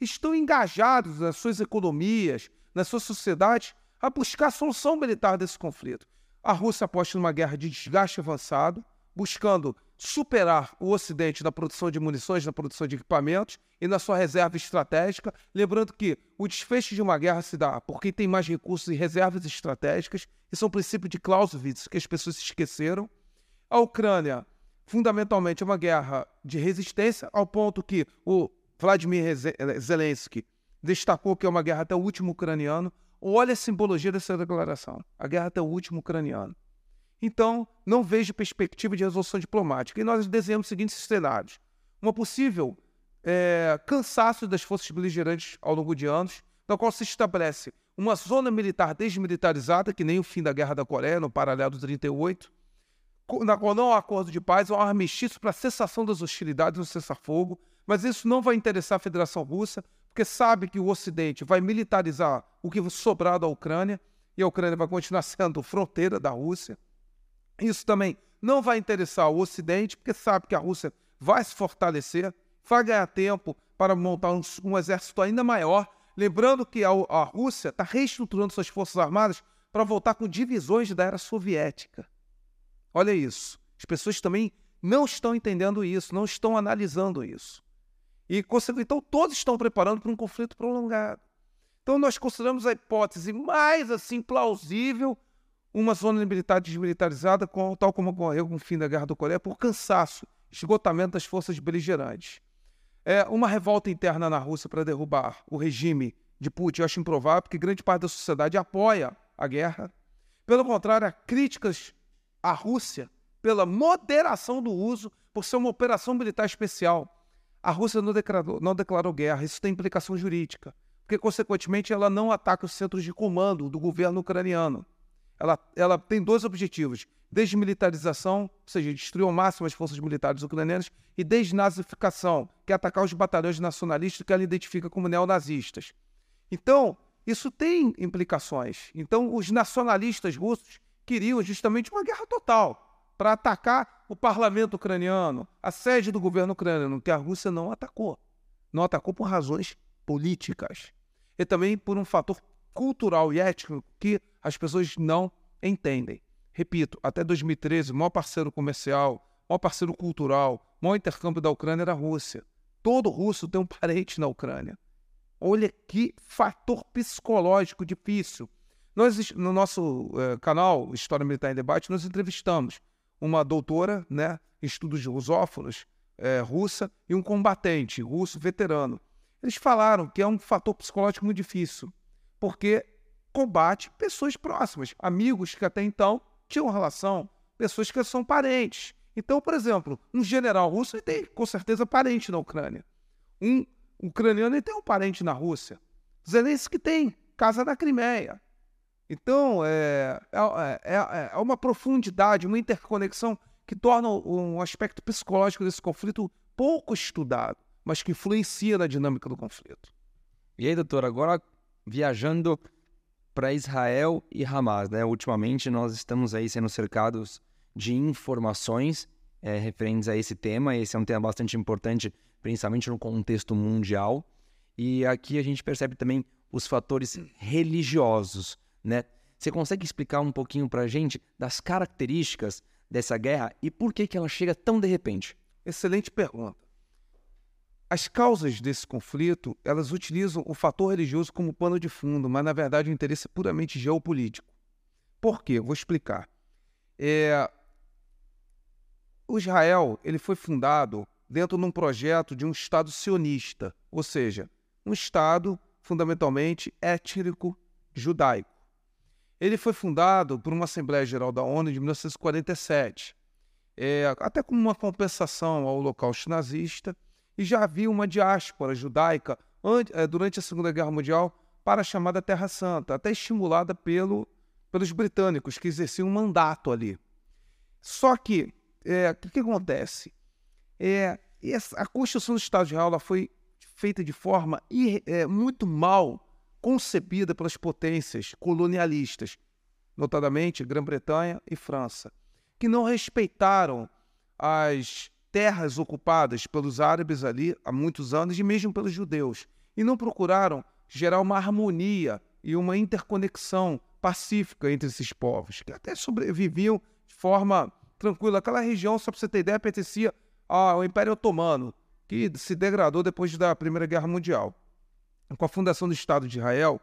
Estão engajados nas suas economias, nas suas sociedades, a buscar a solução militar desse conflito. A Rússia aposta numa guerra de desgaste avançado, buscando superar o Ocidente na produção de munições, na produção de equipamentos e na sua reserva estratégica. Lembrando que o desfecho de uma guerra se dá por quem tem mais recursos e reservas estratégicas. Isso é um princípio de Clausewitz que as pessoas esqueceram. A Ucrânia, fundamentalmente, é uma guerra de resistência, ao ponto que o Vladimir Zelensky destacou que é uma guerra até o último ucraniano. Olha a simbologia dessa declaração: a guerra até o último ucraniano. Então, não vejo perspectiva de resolução diplomática. E nós desenhamos os seguintes cenários: uma possível é, cansaço das forças beligerantes ao longo de anos, na qual se estabelece uma zona militar desmilitarizada, que nem o fim da Guerra da Coreia, no paralelo do 38, na qual não há acordo de paz, há um armistício para cessação das hostilidades no cessar-fogo, mas isso não vai interessar a Federação Russa, porque sabe que o Ocidente vai militarizar o que sobrar da Ucrânia, e a Ucrânia vai continuar sendo fronteira da Rússia. Isso também não vai interessar o Ocidente, porque sabe que a Rússia vai se fortalecer, vai ganhar tempo para montar um, um exército ainda maior. Lembrando que a, a Rússia está reestruturando suas forças armadas para voltar com divisões da era soviética. Olha isso. As pessoas também não estão entendendo isso, não estão analisando isso. E, então, todos estão preparando para um conflito prolongado. Então, nós consideramos a hipótese mais assim plausível uma zona militar desmilitarizada, tal como ocorreu com o fim da Guerra do Coreia, por cansaço, esgotamento das forças beligerantes. É, uma revolta interna na Rússia para derrubar o regime de Putin, eu acho improvável, porque grande parte da sociedade apoia a guerra. Pelo contrário, há críticas à Rússia pela moderação do uso, por ser uma operação militar especial. A Rússia não declarou, não declarou guerra, isso tem implicação jurídica, porque, consequentemente, ela não ataca os centros de comando do governo ucraniano ela, ela tem dois objetivos: desmilitarização, ou seja, destruir ao máximo as forças militares ucranianas, e desnazificação, que é atacar os batalhões nacionalistas que ela identifica como neonazistas. Então, isso tem implicações. Então, os nacionalistas russos queriam justamente uma guerra total para atacar o parlamento ucraniano, a sede do governo ucraniano, que a Rússia não atacou. Não atacou por razões políticas. E também por um fator cultural e ético que as pessoas não entendem. Repito, até 2013, o maior parceiro comercial, maior parceiro cultural, maior intercâmbio da Ucrânia era a Rússia. Todo russo tem um parente na Ucrânia. Olha que fator psicológico difícil. Nós, no nosso eh, canal História Militar em Debate, nós entrevistamos uma doutora né, estudos de rusófonos eh, russa e um combatente russo veterano. Eles falaram que é um fator psicológico muito difícil, porque combate pessoas próximas, amigos que até então tinham relação, pessoas que são parentes. Então, por exemplo, um general russo tem com certeza parente na Ucrânia. Um ucraniano tem um parente na Rússia. Zelensky tem casa na Crimeia. Então, é, é, é, é uma profundidade, uma interconexão que torna um aspecto psicológico desse conflito pouco estudado, mas que influencia na dinâmica do conflito. E aí, doutor, agora viajando para Israel e Hamas. Né? Ultimamente nós estamos aí sendo cercados de informações é, referentes a esse tema. Esse é um tema bastante importante, principalmente no contexto mundial. E aqui a gente percebe também os fatores religiosos, né? Você consegue explicar um pouquinho para a gente das características dessa guerra e por que, que ela chega tão de repente? Excelente pergunta. As causas desse conflito, elas utilizam o fator religioso como pano de fundo, mas na verdade o interesse é puramente geopolítico. Por quê? Vou explicar. É... O Israel ele foi fundado dentro de um projeto de um Estado sionista, ou seja, um Estado fundamentalmente étnico judaico. Ele foi fundado por uma Assembleia Geral da ONU de 1947, é, até como uma compensação ao holocausto nazista, e já havia uma diáspora judaica é, durante a Segunda Guerra Mundial para a chamada Terra Santa, até estimulada pelo, pelos britânicos que exerciam um mandato ali. Só que, é, o que, que, acontece? É, essa, a construção do Estado de Israel foi feita de forma é, muito mal concebida pelas potências colonialistas, notadamente Grã-Bretanha e França, que não respeitaram as terras ocupadas pelos árabes ali há muitos anos e mesmo pelos judeus, e não procuraram gerar uma harmonia e uma interconexão pacífica entre esses povos, que até sobreviviam de forma tranquila. Aquela região, só para você ter ideia, pertencia ao Império Otomano, que se degradou depois da Primeira Guerra Mundial com a fundação do Estado de Israel,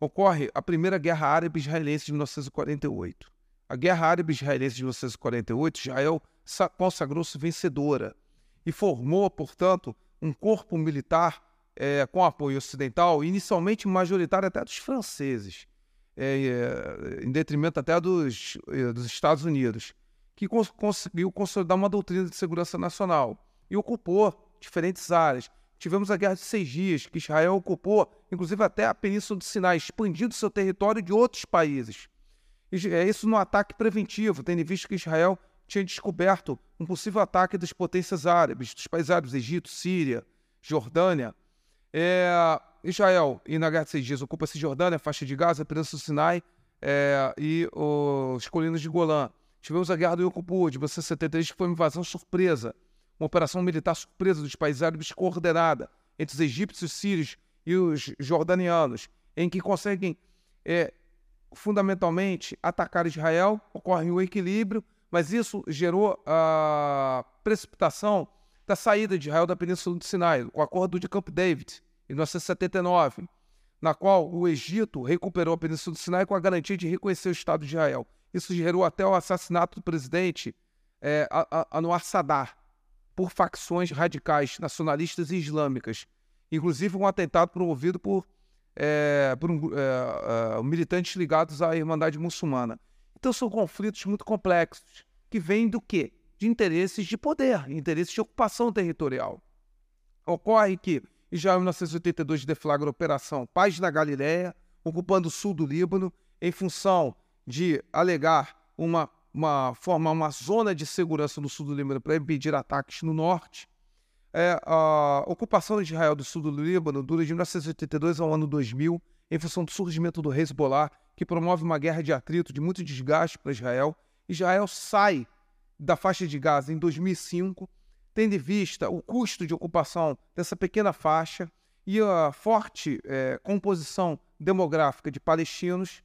ocorre a Primeira Guerra Árabe-Israelense de 1948. A Guerra Árabe-Israelense de 1948, Israel consagrou-se vencedora e formou, portanto, um corpo militar é, com apoio ocidental, inicialmente majoritário até dos franceses, é, é, em detrimento até dos, é, dos Estados Unidos, que cons conseguiu consolidar uma doutrina de segurança nacional e ocupou diferentes áreas, Tivemos a Guerra de Seis Dias, que Israel ocupou, inclusive até a Península do Sinai, expandindo seu território de outros países. É isso no ataque preventivo, tendo visto que Israel tinha descoberto um possível ataque das potências árabes, dos países árabes, Egito, Síria, Jordânia. É, Israel, e na Guerra de Seis Dias, ocupa Cisjordânia, faixa de Gaza, Península do Sinai é, e os colinas de Golã. Tivemos a Guerra do Yom de 1973, que foi uma invasão surpresa uma operação militar surpresa dos países árabes coordenada entre os egípcios, sírios e os jordanianos, em que conseguem é, fundamentalmente atacar Israel, ocorre um equilíbrio, mas isso gerou a precipitação da saída de Israel da Península do Sinai, com o acordo de Camp David, em 1979, na qual o Egito recuperou a Península do Sinai com a garantia de reconhecer o Estado de Israel. Isso gerou até o assassinato do presidente é, Anwar Sadat, por facções radicais nacionalistas e islâmicas, inclusive um atentado promovido por, é, por um, é, é, militantes ligados à Irmandade Muçulmana. Então são conflitos muito complexos, que vêm do quê? De interesses de poder, interesses de ocupação territorial. Ocorre que já em 1982 deflagra a Operação Paz na Galiléia, ocupando o sul do Líbano, em função de alegar uma uma, formar uma zona de segurança no sul do Líbano para impedir ataques no norte. É, a ocupação de Israel do sul do Líbano dura de 1982 ao ano 2000, em função do surgimento do Hezbollah, que promove uma guerra de atrito de muito desgaste para Israel. Israel sai da faixa de Gaza em 2005, tendo em vista o custo de ocupação dessa pequena faixa e a forte é, composição demográfica de palestinos.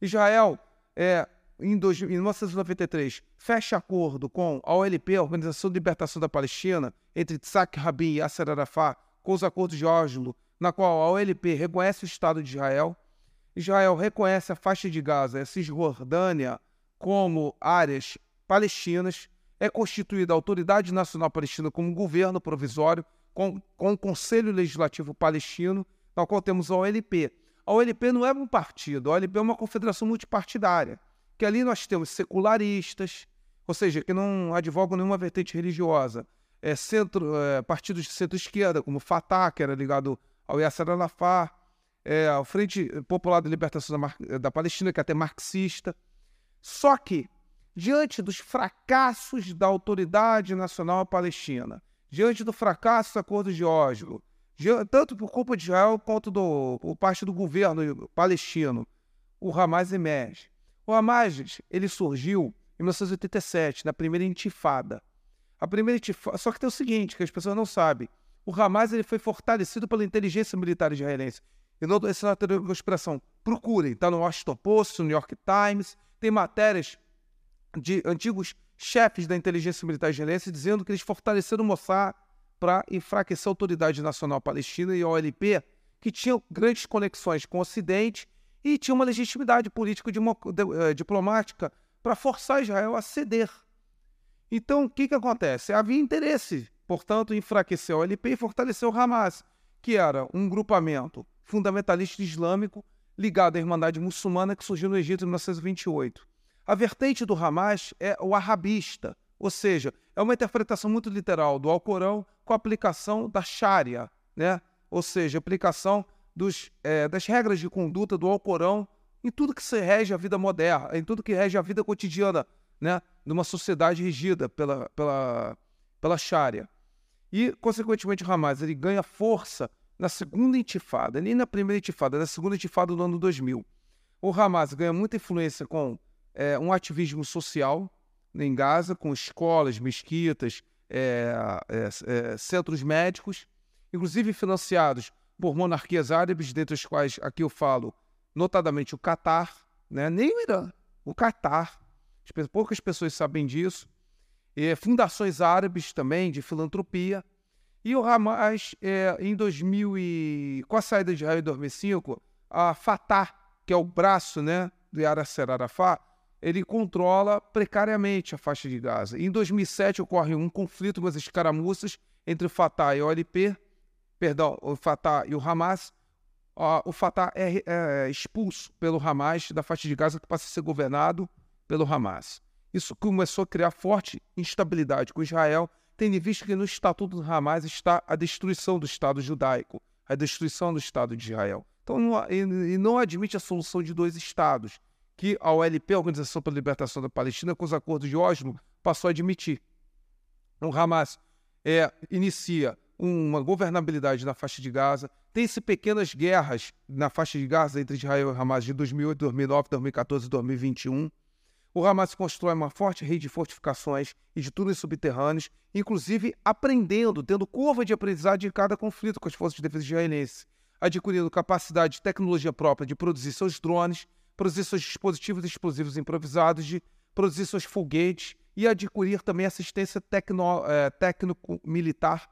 Israel é, em, dois, em 1993, fecha acordo com a OLP, a Organização de Libertação da Palestina, entre Tzak Rabin e Yasser Arafat, com os acordos de Oslo, na qual a OLP reconhece o Estado de Israel. Israel reconhece a faixa de Gaza e a Cisjordânia como áreas palestinas. É constituída a Autoridade Nacional Palestina como governo provisório, com, com o Conselho Legislativo Palestino, na qual temos a OLP. A OLP não é um partido, a OLP é uma confederação multipartidária que ali nós temos secularistas, ou seja, que não advogam nenhuma vertente religiosa, é, centro, é, partidos de centro-esquerda, como o Fatah, que era ligado ao Yasser Arafat, é, a Frente Popular de Libertação da, da Palestina, que é até marxista. Só que, diante dos fracassos da Autoridade Nacional Palestina, diante do fracasso do Acordo de Oslo, tanto por culpa de Israel quanto do, por parte do governo palestino, o Hamas emerge. O Hamas, ele surgiu em 1987, na primeira intifada. A primeira intifada, só que tem o seguinte, que as pessoas não sabem. O Hamas ele foi fortalecido pela inteligência militar israelense. E não esse não é teoria de conspiração. Procurem, está no Washington Post, no New York Times, tem matérias de antigos chefes da inteligência militar israelense dizendo que eles fortaleceram o Mossad para enfraquecer a Autoridade Nacional Palestina e a OLP, que tinham grandes conexões com o Ocidente e tinha uma legitimidade político-diplomática eh, para forçar Israel a ceder. Então, o que, que acontece? Havia interesse, portanto, em enfraquecer o LP e fortalecer o Hamas, que era um grupamento fundamentalista islâmico ligado à Irmandade Muçulmana que surgiu no Egito em 1928. A vertente do Hamas é o arabista, ou seja, é uma interpretação muito literal do Alcorão com a aplicação da Sharia, né? ou seja, aplicação dos, é, das regras de conduta do Alcorão em tudo que se rege a vida moderna, em tudo que rege a vida cotidiana né? numa sociedade regida pela, pela, pela Sharia. E, consequentemente, o Hamas ele ganha força na segunda intifada, nem na primeira intifada, na segunda intifada do ano 2000. O Hamas ganha muita influência com é, um ativismo social em Gaza, com escolas, mesquitas, é, é, é, centros médicos, inclusive financiados por monarquias árabes, dentre as quais aqui eu falo notadamente o Catar, né? nem o Irã, o Catar. Poucas pessoas sabem disso. Fundações árabes também de filantropia. E o Hamas, é, em 2000 e... com a saída de Israel em 2005, a Fatah, que é o braço né, do Yasser Arafat, ele controla precariamente a faixa de Gaza. Em 2007 ocorre um conflito, umas escaramuças entre o Fatah e o OLP, perdão, o Fatah e o Hamas. o Fatah é, é, expulso pelo Hamas da faixa de Gaza que passa a ser governado pelo Hamas. Isso começou a criar forte instabilidade com Israel, tendo em vista que no Estatuto do Hamas está a destruição do Estado judaico, a destruição do Estado de Israel. Então, não, e não admite a solução de dois Estados que a OLP, a Organização pela Libertação da Palestina, com os acordos de Oslo, passou a admitir. O Hamas é, inicia uma governabilidade na faixa de Gaza, tem-se pequenas guerras na faixa de Gaza entre Israel e Hamas de 2008, 2009, 2014 e 2021. O Hamas constrói uma forte rede de fortificações e de túneis subterrâneos, inclusive aprendendo, tendo curva de aprendizagem em cada conflito com as forças de defesa israelenses, adquirindo capacidade e tecnologia própria de produzir seus drones, produzir seus dispositivos explosivos improvisados, de produzir seus foguetes e adquirir também assistência é, técnico-militar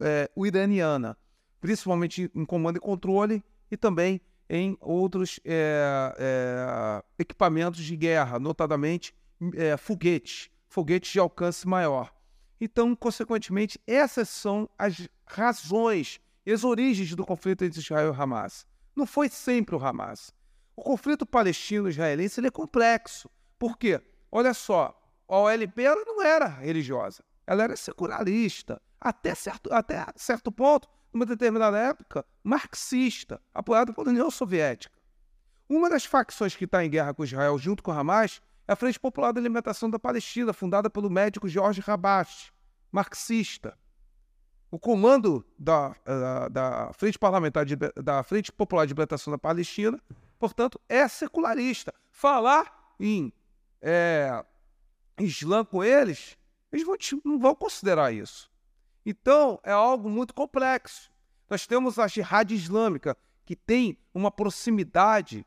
é, iraniana, principalmente em comando e controle e também em outros é, é, equipamentos de guerra, notadamente é, foguetes, foguetes de alcance maior. Então, consequentemente, essas são as razões as origens do conflito entre Israel e Hamas. Não foi sempre o Hamas. O conflito palestino-israelense é complexo. Por quê? Olha só, a OLP ela não era religiosa, ela era secularista, até certo, até certo ponto, numa determinada época, marxista, apoiada pela União Soviética. Uma das facções que está em guerra com Israel junto com Hamas é a Frente Popular da Alimentação da Palestina, fundada pelo médico Jorge Rabash, marxista. O comando da, da, da Frente Parlamentar de, da Frente Popular de Libertação da Palestina portanto, é secularista. Falar em é, Islã com eles, eles vão, não vão considerar isso. Então, é algo muito complexo. Nós temos a jihad islâmica, que tem uma proximidade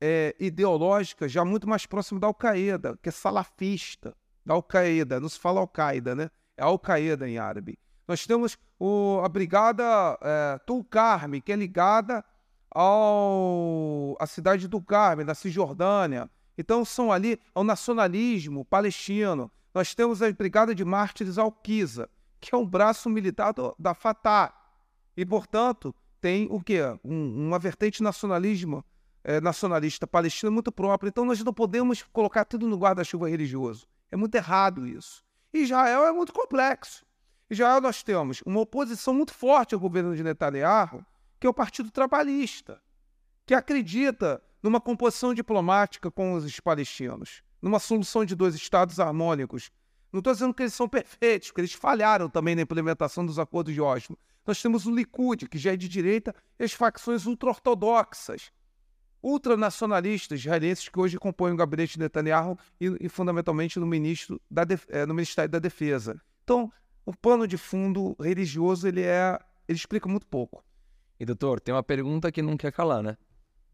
é, ideológica já muito mais próxima da Al-Qaeda, que é salafista, da Al-Qaeda, não se fala Al-Qaeda, né? É Al-Qaeda em árabe. Nós temos o, a brigada é, Tulkarm, que é ligada a cidade do Carme, da Cisjordânia. Então são ali ao nacionalismo palestino. Nós temos a Brigada de Mártires Al-Qiza, que é um braço militar do, da Fatah. E, portanto, tem o quê? Um, uma vertente nacionalismo, é, nacionalista palestina muito própria. Então nós não podemos colocar tudo no guarda-chuva religioso. É muito errado isso. Israel é muito complexo. Israel nós temos uma oposição muito forte ao governo de Netanyahu, que é o Partido Trabalhista, que acredita numa composição diplomática com os palestinos, numa solução de dois estados harmônicos. Não estou dizendo que eles são perfeitos, porque eles falharam também na implementação dos acordos de Oslo. Nós temos o Likud, que já é de direita, e as facções ultra-ortodoxas, ultranacionalistas israelenses que hoje compõem o gabinete de Netanyahu e, e fundamentalmente no, ministro da, é, no Ministério da Defesa. Então, o pano de fundo religioso ele é, ele explica muito pouco. E doutor, tem uma pergunta que não quer calar, né?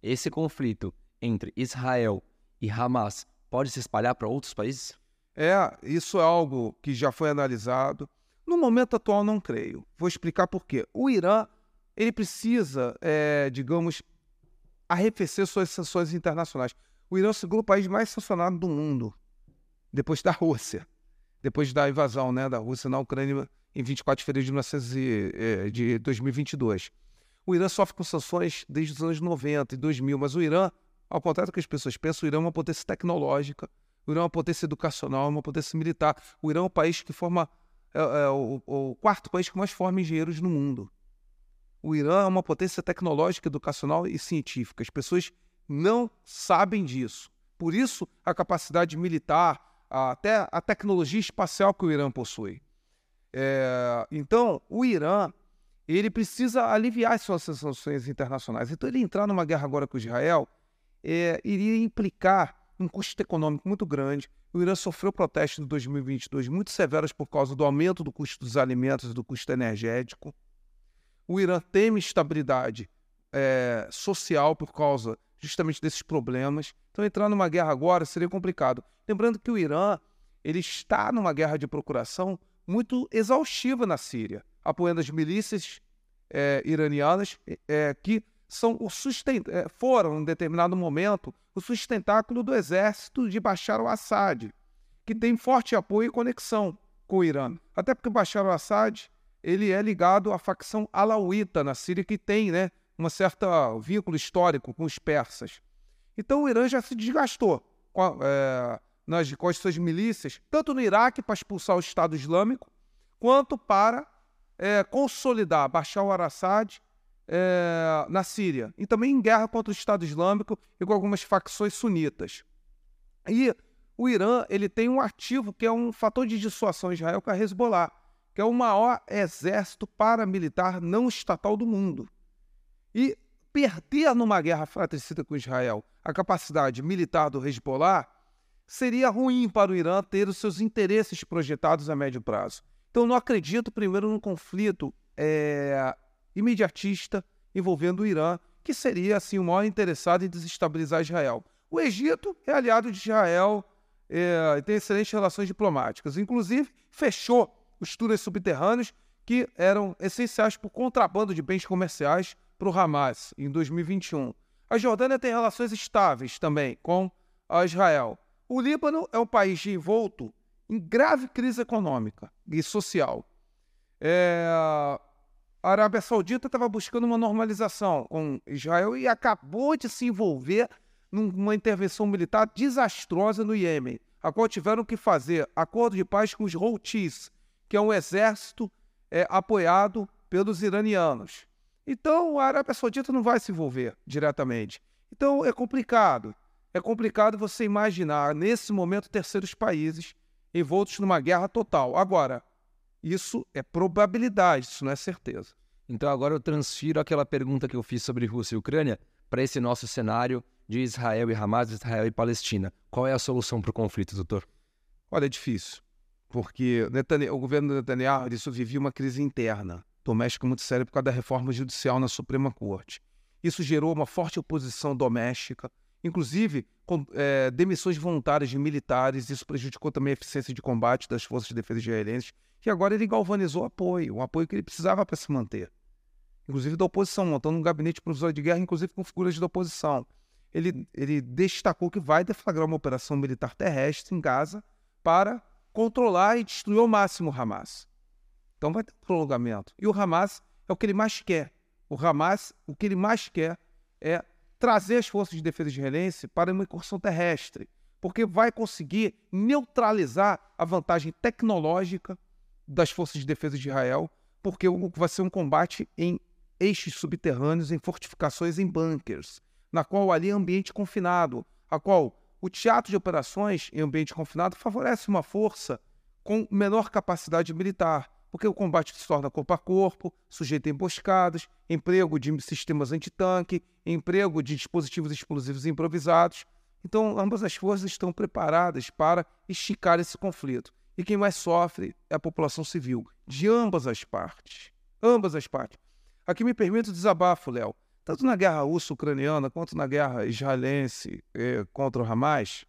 Esse conflito entre Israel e Hamas pode se espalhar para outros países? É, isso é algo que já foi analisado. No momento atual, não creio. Vou explicar por quê. O Irã, ele precisa, é, digamos, arrefecer suas sanções internacionais. O Irã é o segundo país mais sancionado do mundo, depois da Rússia, depois da invasão né, da Rússia na Ucrânia em 24 de fevereiro de, 1900, de 2022. O Irã sofre com sanções desde os anos 90 e 2000, mas o Irã, ao contrário do que as pessoas pensam, o Irã é uma potência tecnológica, o Irã é uma potência educacional, é uma potência militar. O Irã é o país que forma é, é o, o, quarto país que mais forma engenheiros no mundo. O Irã é uma potência tecnológica, educacional e científica. As pessoas não sabem disso. Por isso, a capacidade militar, até a tecnologia espacial que o Irã possui. É, então, o Irã ele precisa aliviar as suas sanções internacionais. Então, ele entrar numa guerra agora com Israel é, iria implicar um custo econômico muito grande. O Irã sofreu protestos em 2022 muito severos por causa do aumento do custo dos alimentos e do custo energético. O Irã teme estabilidade é, social por causa justamente desses problemas. Então, entrar numa guerra agora seria complicado. Lembrando que o Irã ele está numa guerra de procuração muito exaustiva na Síria, apoiando as milícias é, iranianas é, que são o. É, foram, em determinado momento, o sustentáculo do exército de Bashar al-Assad, que tem forte apoio e conexão com o Irã. Até porque Bashar al-Assad ele é ligado à facção alauíta na Síria, que tem né, um certo vínculo histórico com os persas. Então o Irã já se desgastou com, a, é, nas, com as suas milícias, tanto no Iraque para expulsar o Estado Islâmico, quanto para é, consolidar Bashar al-Assad é, na Síria, e também em guerra contra o Estado Islâmico e com algumas facções sunitas. E o Irã ele tem um ativo que é um fator de dissuasão Israel, que é a Hezbollah, que é o maior exército paramilitar não estatal do mundo. E perder numa guerra fratricida com Israel a capacidade militar do Hezbollah seria ruim para o Irã ter os seus interesses projetados a médio prazo. Então, não acredito, primeiro, num conflito é, imediatista envolvendo o Irã, que seria assim o maior interessado em desestabilizar Israel. O Egito é aliado de Israel é, e tem excelentes relações diplomáticas. Inclusive, fechou os túneis subterrâneos que eram essenciais para o contrabando de bens comerciais para o Hamas em 2021. A Jordânia tem relações estáveis também com a Israel. O Líbano é um país envolto em grave crise econômica e social. É, a Arábia Saudita estava buscando uma normalização com Israel e acabou de se envolver numa intervenção militar desastrosa no Iêmen, a qual tiveram que fazer acordo de paz com os Houthis, que é um exército é, apoiado pelos iranianos. Então a Arábia Saudita não vai se envolver diretamente. Então é complicado. É complicado você imaginar, nesse momento, terceiros países envoltos numa guerra total. Agora, isso é probabilidade, isso não é certeza. Então agora eu transfiro aquela pergunta que eu fiz sobre Rússia e Ucrânia para esse nosso cenário de Israel e Hamas, Israel e Palestina. Qual é a solução para o conflito, doutor? Olha, é difícil, porque o governo Netanyahu isso vivia uma crise interna doméstica muito séria por causa da reforma judicial na Suprema Corte. Isso gerou uma forte oposição doméstica, inclusive com, é, demissões voluntárias de militares. Isso prejudicou também a eficiência de combate das forças de defesa israelenses. E agora ele galvanizou apoio, um apoio que ele precisava para se manter. Inclusive da oposição, montando um gabinete provisório de guerra, inclusive com figuras da oposição. Ele, ele destacou que vai deflagrar uma operação militar terrestre em Gaza para controlar e destruir ao máximo o Hamas. Então vai ter um prolongamento. E o Hamas é o que ele mais quer. O Hamas, o que ele mais quer é trazer as forças de defesa israelense para uma incursão terrestre, porque vai conseguir neutralizar a vantagem tecnológica das forças de defesa de Israel, porque vai ser um combate em eixos subterrâneos, em fortificações, em bunkers, na qual ali é ambiente confinado, a qual o teatro de operações em ambiente confinado favorece uma força com menor capacidade militar, porque o combate se torna corpo a corpo, sujeito a emboscadas, emprego de sistemas antitanque, emprego de dispositivos explosivos improvisados. Então, ambas as forças estão preparadas para esticar esse conflito. E quem mais sofre é a população civil, de ambas as partes. Ambas as partes. Aqui me permite o desabafo, Léo. Tanto na guerra russo-ucraniana quanto na guerra israelense eh, contra o Hamas,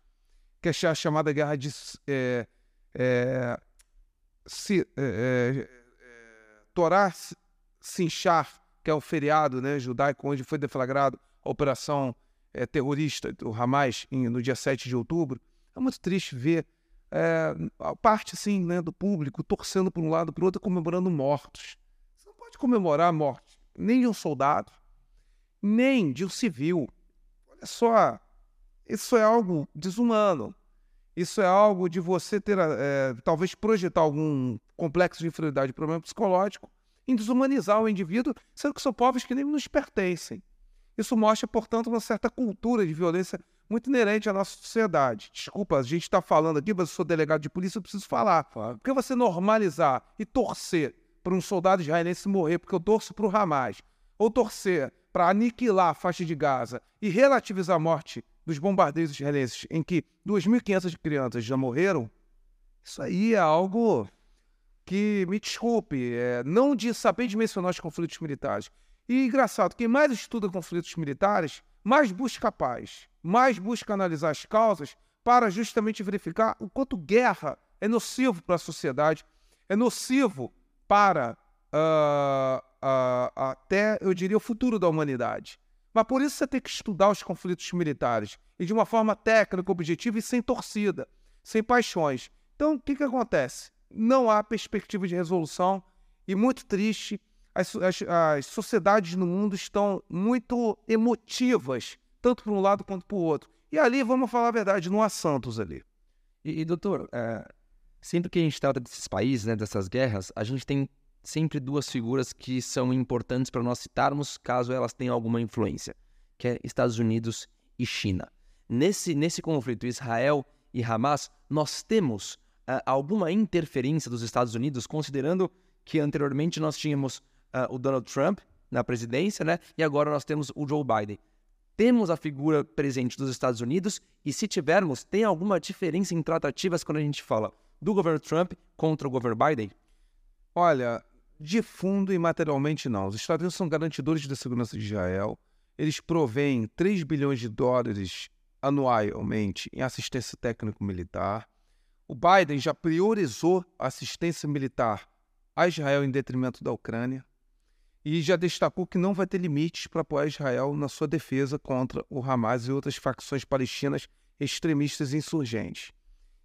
que é a chamada guerra de eh, eh, se, é, é, Torá Sinchar, que é o feriado né, judaico onde foi deflagrado a operação é, terrorista do Hamas em, no dia 7 de outubro, é muito triste ver é, a parte assim, né, do público torcendo por um lado para o outro, comemorando mortos. Você não pode comemorar morte, nem de um soldado, nem de um civil. Olha só, isso é algo desumano. Isso é algo de você ter, é, talvez, projetar algum complexo de inferioridade, problema psicológico, em desumanizar o indivíduo, sendo que são povos que nem nos pertencem. Isso mostra, portanto, uma certa cultura de violência muito inerente à nossa sociedade. Desculpa, a gente está falando aqui, mas eu sou delegado de polícia, eu preciso falar. Por que você normalizar e torcer para um soldado israelense morrer, porque eu torço para o Hamas, ou torcer para aniquilar a faixa de Gaza e relativizar a morte dos bombardeios israelenses, em que 2.500 crianças já morreram, isso aí é algo que, me desculpe, é, não de saber dimensionar os conflitos militares. E engraçado, quem mais estuda conflitos militares, mais busca paz, mais busca analisar as causas para justamente verificar o quanto guerra é nocivo para a sociedade, é nocivo para uh, uh, até, eu diria, o futuro da humanidade. Mas por isso você tem que estudar os conflitos militares e de uma forma técnica, objetiva e sem torcida, sem paixões. Então, o que, que acontece? Não há perspectiva de resolução e, muito triste, as, as, as sociedades no mundo estão muito emotivas, tanto para um lado quanto para o outro. E ali, vamos falar a verdade, não há santos ali. E, e doutor, é, sempre que a gente trata desses países, né, dessas guerras, a gente tem sempre duas figuras que são importantes para nós citarmos caso elas tenham alguma influência, que é Estados Unidos e China. Nesse, nesse conflito Israel e Hamas, nós temos uh, alguma interferência dos Estados Unidos, considerando que anteriormente nós tínhamos uh, o Donald Trump na presidência, né? E agora nós temos o Joe Biden. Temos a figura presente dos Estados Unidos e se tivermos, tem alguma diferença em tratativas quando a gente fala do governo Trump contra o governo Biden? Olha, de fundo e materialmente não. Os Estados Unidos são garantidores da segurança de Israel. Eles provêm 3 bilhões de dólares anualmente em assistência técnico-militar. O Biden já priorizou a assistência militar a Israel em detrimento da Ucrânia e já destacou que não vai ter limites para apoiar Israel na sua defesa contra o Hamas e outras facções palestinas extremistas e insurgentes.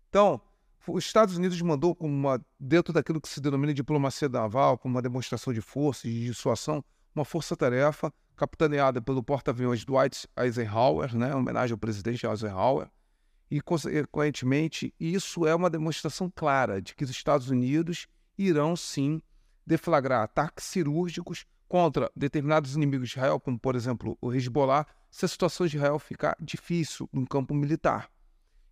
Então, os Estados Unidos mandou uma, dentro daquilo que se denomina diplomacia naval, como uma demonstração de força e de dissuasão, uma força-tarefa capitaneada pelo porta-aviões Dwight Eisenhower, né, em homenagem ao presidente Eisenhower, e, consequentemente, isso é uma demonstração clara de que os Estados Unidos irão, sim, deflagrar ataques cirúrgicos contra determinados inimigos de Israel, como, por exemplo, o Hezbollah, se a situação de Israel ficar difícil no campo militar.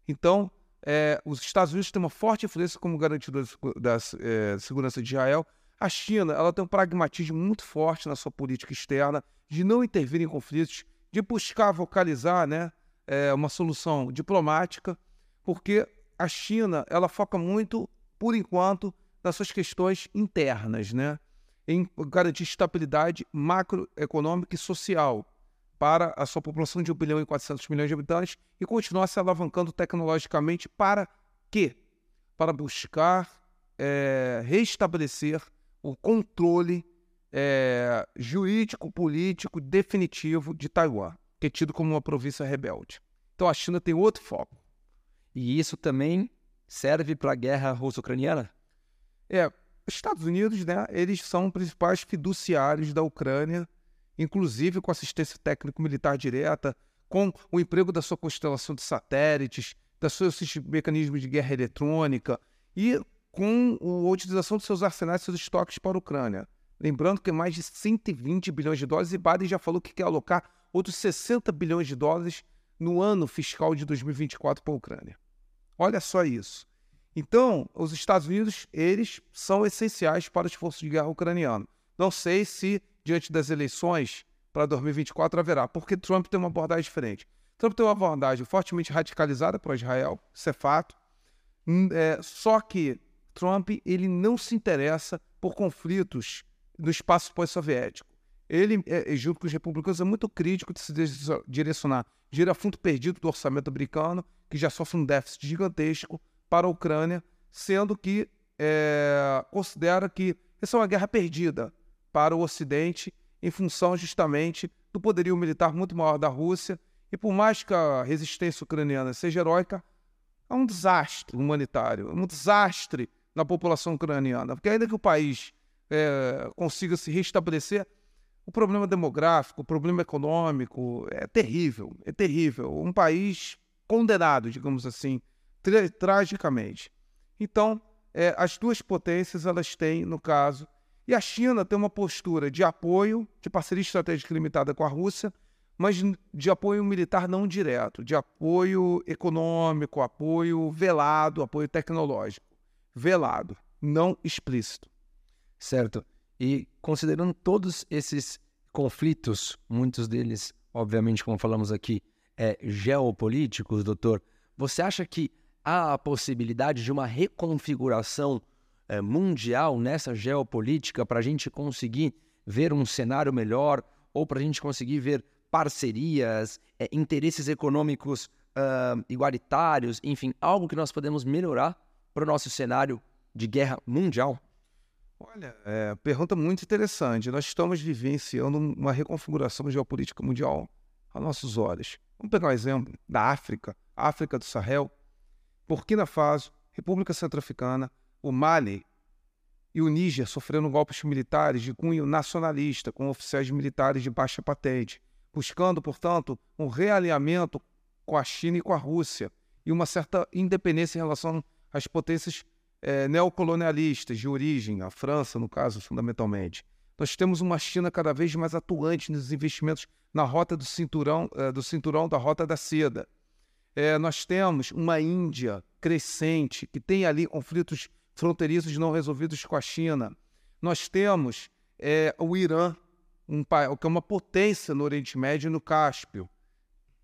Então, é, os Estados Unidos têm uma forte influência como garantidor da é, segurança de Israel. A China ela tem um pragmatismo muito forte na sua política externa, de não intervir em conflitos, de buscar vocalizar né, é, uma solução diplomática, porque a China ela foca muito, por enquanto, nas suas questões internas, né, em garantir estabilidade macroeconômica e social para a sua população de 1 bilhão e 400 milhões de habitantes e continuar se alavancando tecnologicamente para quê? Para buscar é, restabelecer o controle é, jurídico, político definitivo de Taiwan, que é tido como uma província rebelde. Então a China tem outro foco. E isso também serve para a guerra russo-ucraniana? É, os Estados Unidos, né, eles são os principais fiduciários da Ucrânia inclusive com assistência técnico-militar direta, com o emprego da sua constelação de satélites, dos seus mecanismos de guerra eletrônica e com a utilização de seus arsenais e seus estoques para a Ucrânia. Lembrando que mais de 120 bilhões de dólares e Biden já falou que quer alocar outros 60 bilhões de dólares no ano fiscal de 2024 para a Ucrânia. Olha só isso. Então, os Estados Unidos, eles são essenciais para o esforço de guerra ucraniano. Não sei se diante das eleições para 2024 haverá, porque Trump tem uma abordagem diferente. Trump tem uma abordagem fortemente radicalizada para Israel, isso é fato. Hum, é, só que Trump ele não se interessa por conflitos no espaço pós-soviético. Ele, é, junto com os republicanos, é muito crítico de se direcionar dinheiro a fundo perdido do orçamento americano, que já sofre um déficit gigantesco, para a Ucrânia, sendo que é, considera que essa é uma guerra perdida para o Ocidente em função justamente do poderio militar muito maior da Rússia. E por mais que a resistência ucraniana seja heróica, é um desastre humanitário, é um desastre na população ucraniana. Porque ainda que o país é, consiga se restabelecer, o problema demográfico, o problema econômico é terrível, é terrível. Um país condenado, digamos assim, tra tragicamente. Então, é, as duas potências elas têm, no caso, e a China tem uma postura de apoio, de parceria estratégica limitada com a Rússia, mas de apoio militar não direto, de apoio econômico, apoio velado, apoio tecnológico. Velado, não explícito. Certo. E considerando todos esses conflitos, muitos deles, obviamente, como falamos aqui, é, geopolíticos, doutor, você acha que há a possibilidade de uma reconfiguração é, mundial nessa geopolítica para a gente conseguir ver um cenário melhor ou para a gente conseguir ver parcerias, é, interesses econômicos uh, igualitários, enfim, algo que nós podemos melhorar para o nosso cenário de guerra mundial? Olha, é, pergunta muito interessante. Nós estamos vivenciando uma reconfiguração geopolítica mundial a nossos olhos. Vamos pegar um exemplo da África, África do Sahel, Burkina Faso, República Centro-Africana, o Mali e o Níger sofrendo golpes militares de cunho nacionalista, com oficiais militares de baixa patente buscando, portanto, um realinhamento com a China e com a Rússia e uma certa independência em relação às potências é, neocolonialistas de origem, a França, no caso, fundamentalmente. Nós temos uma China cada vez mais atuante nos investimentos na rota do cinturão, é, do cinturão da rota da seda. É, nós temos uma Índia crescente que tem ali conflitos fronteiriços não resolvidos com a China. Nós temos o Irã um, que é uma potência no Oriente Médio e no Cáspio,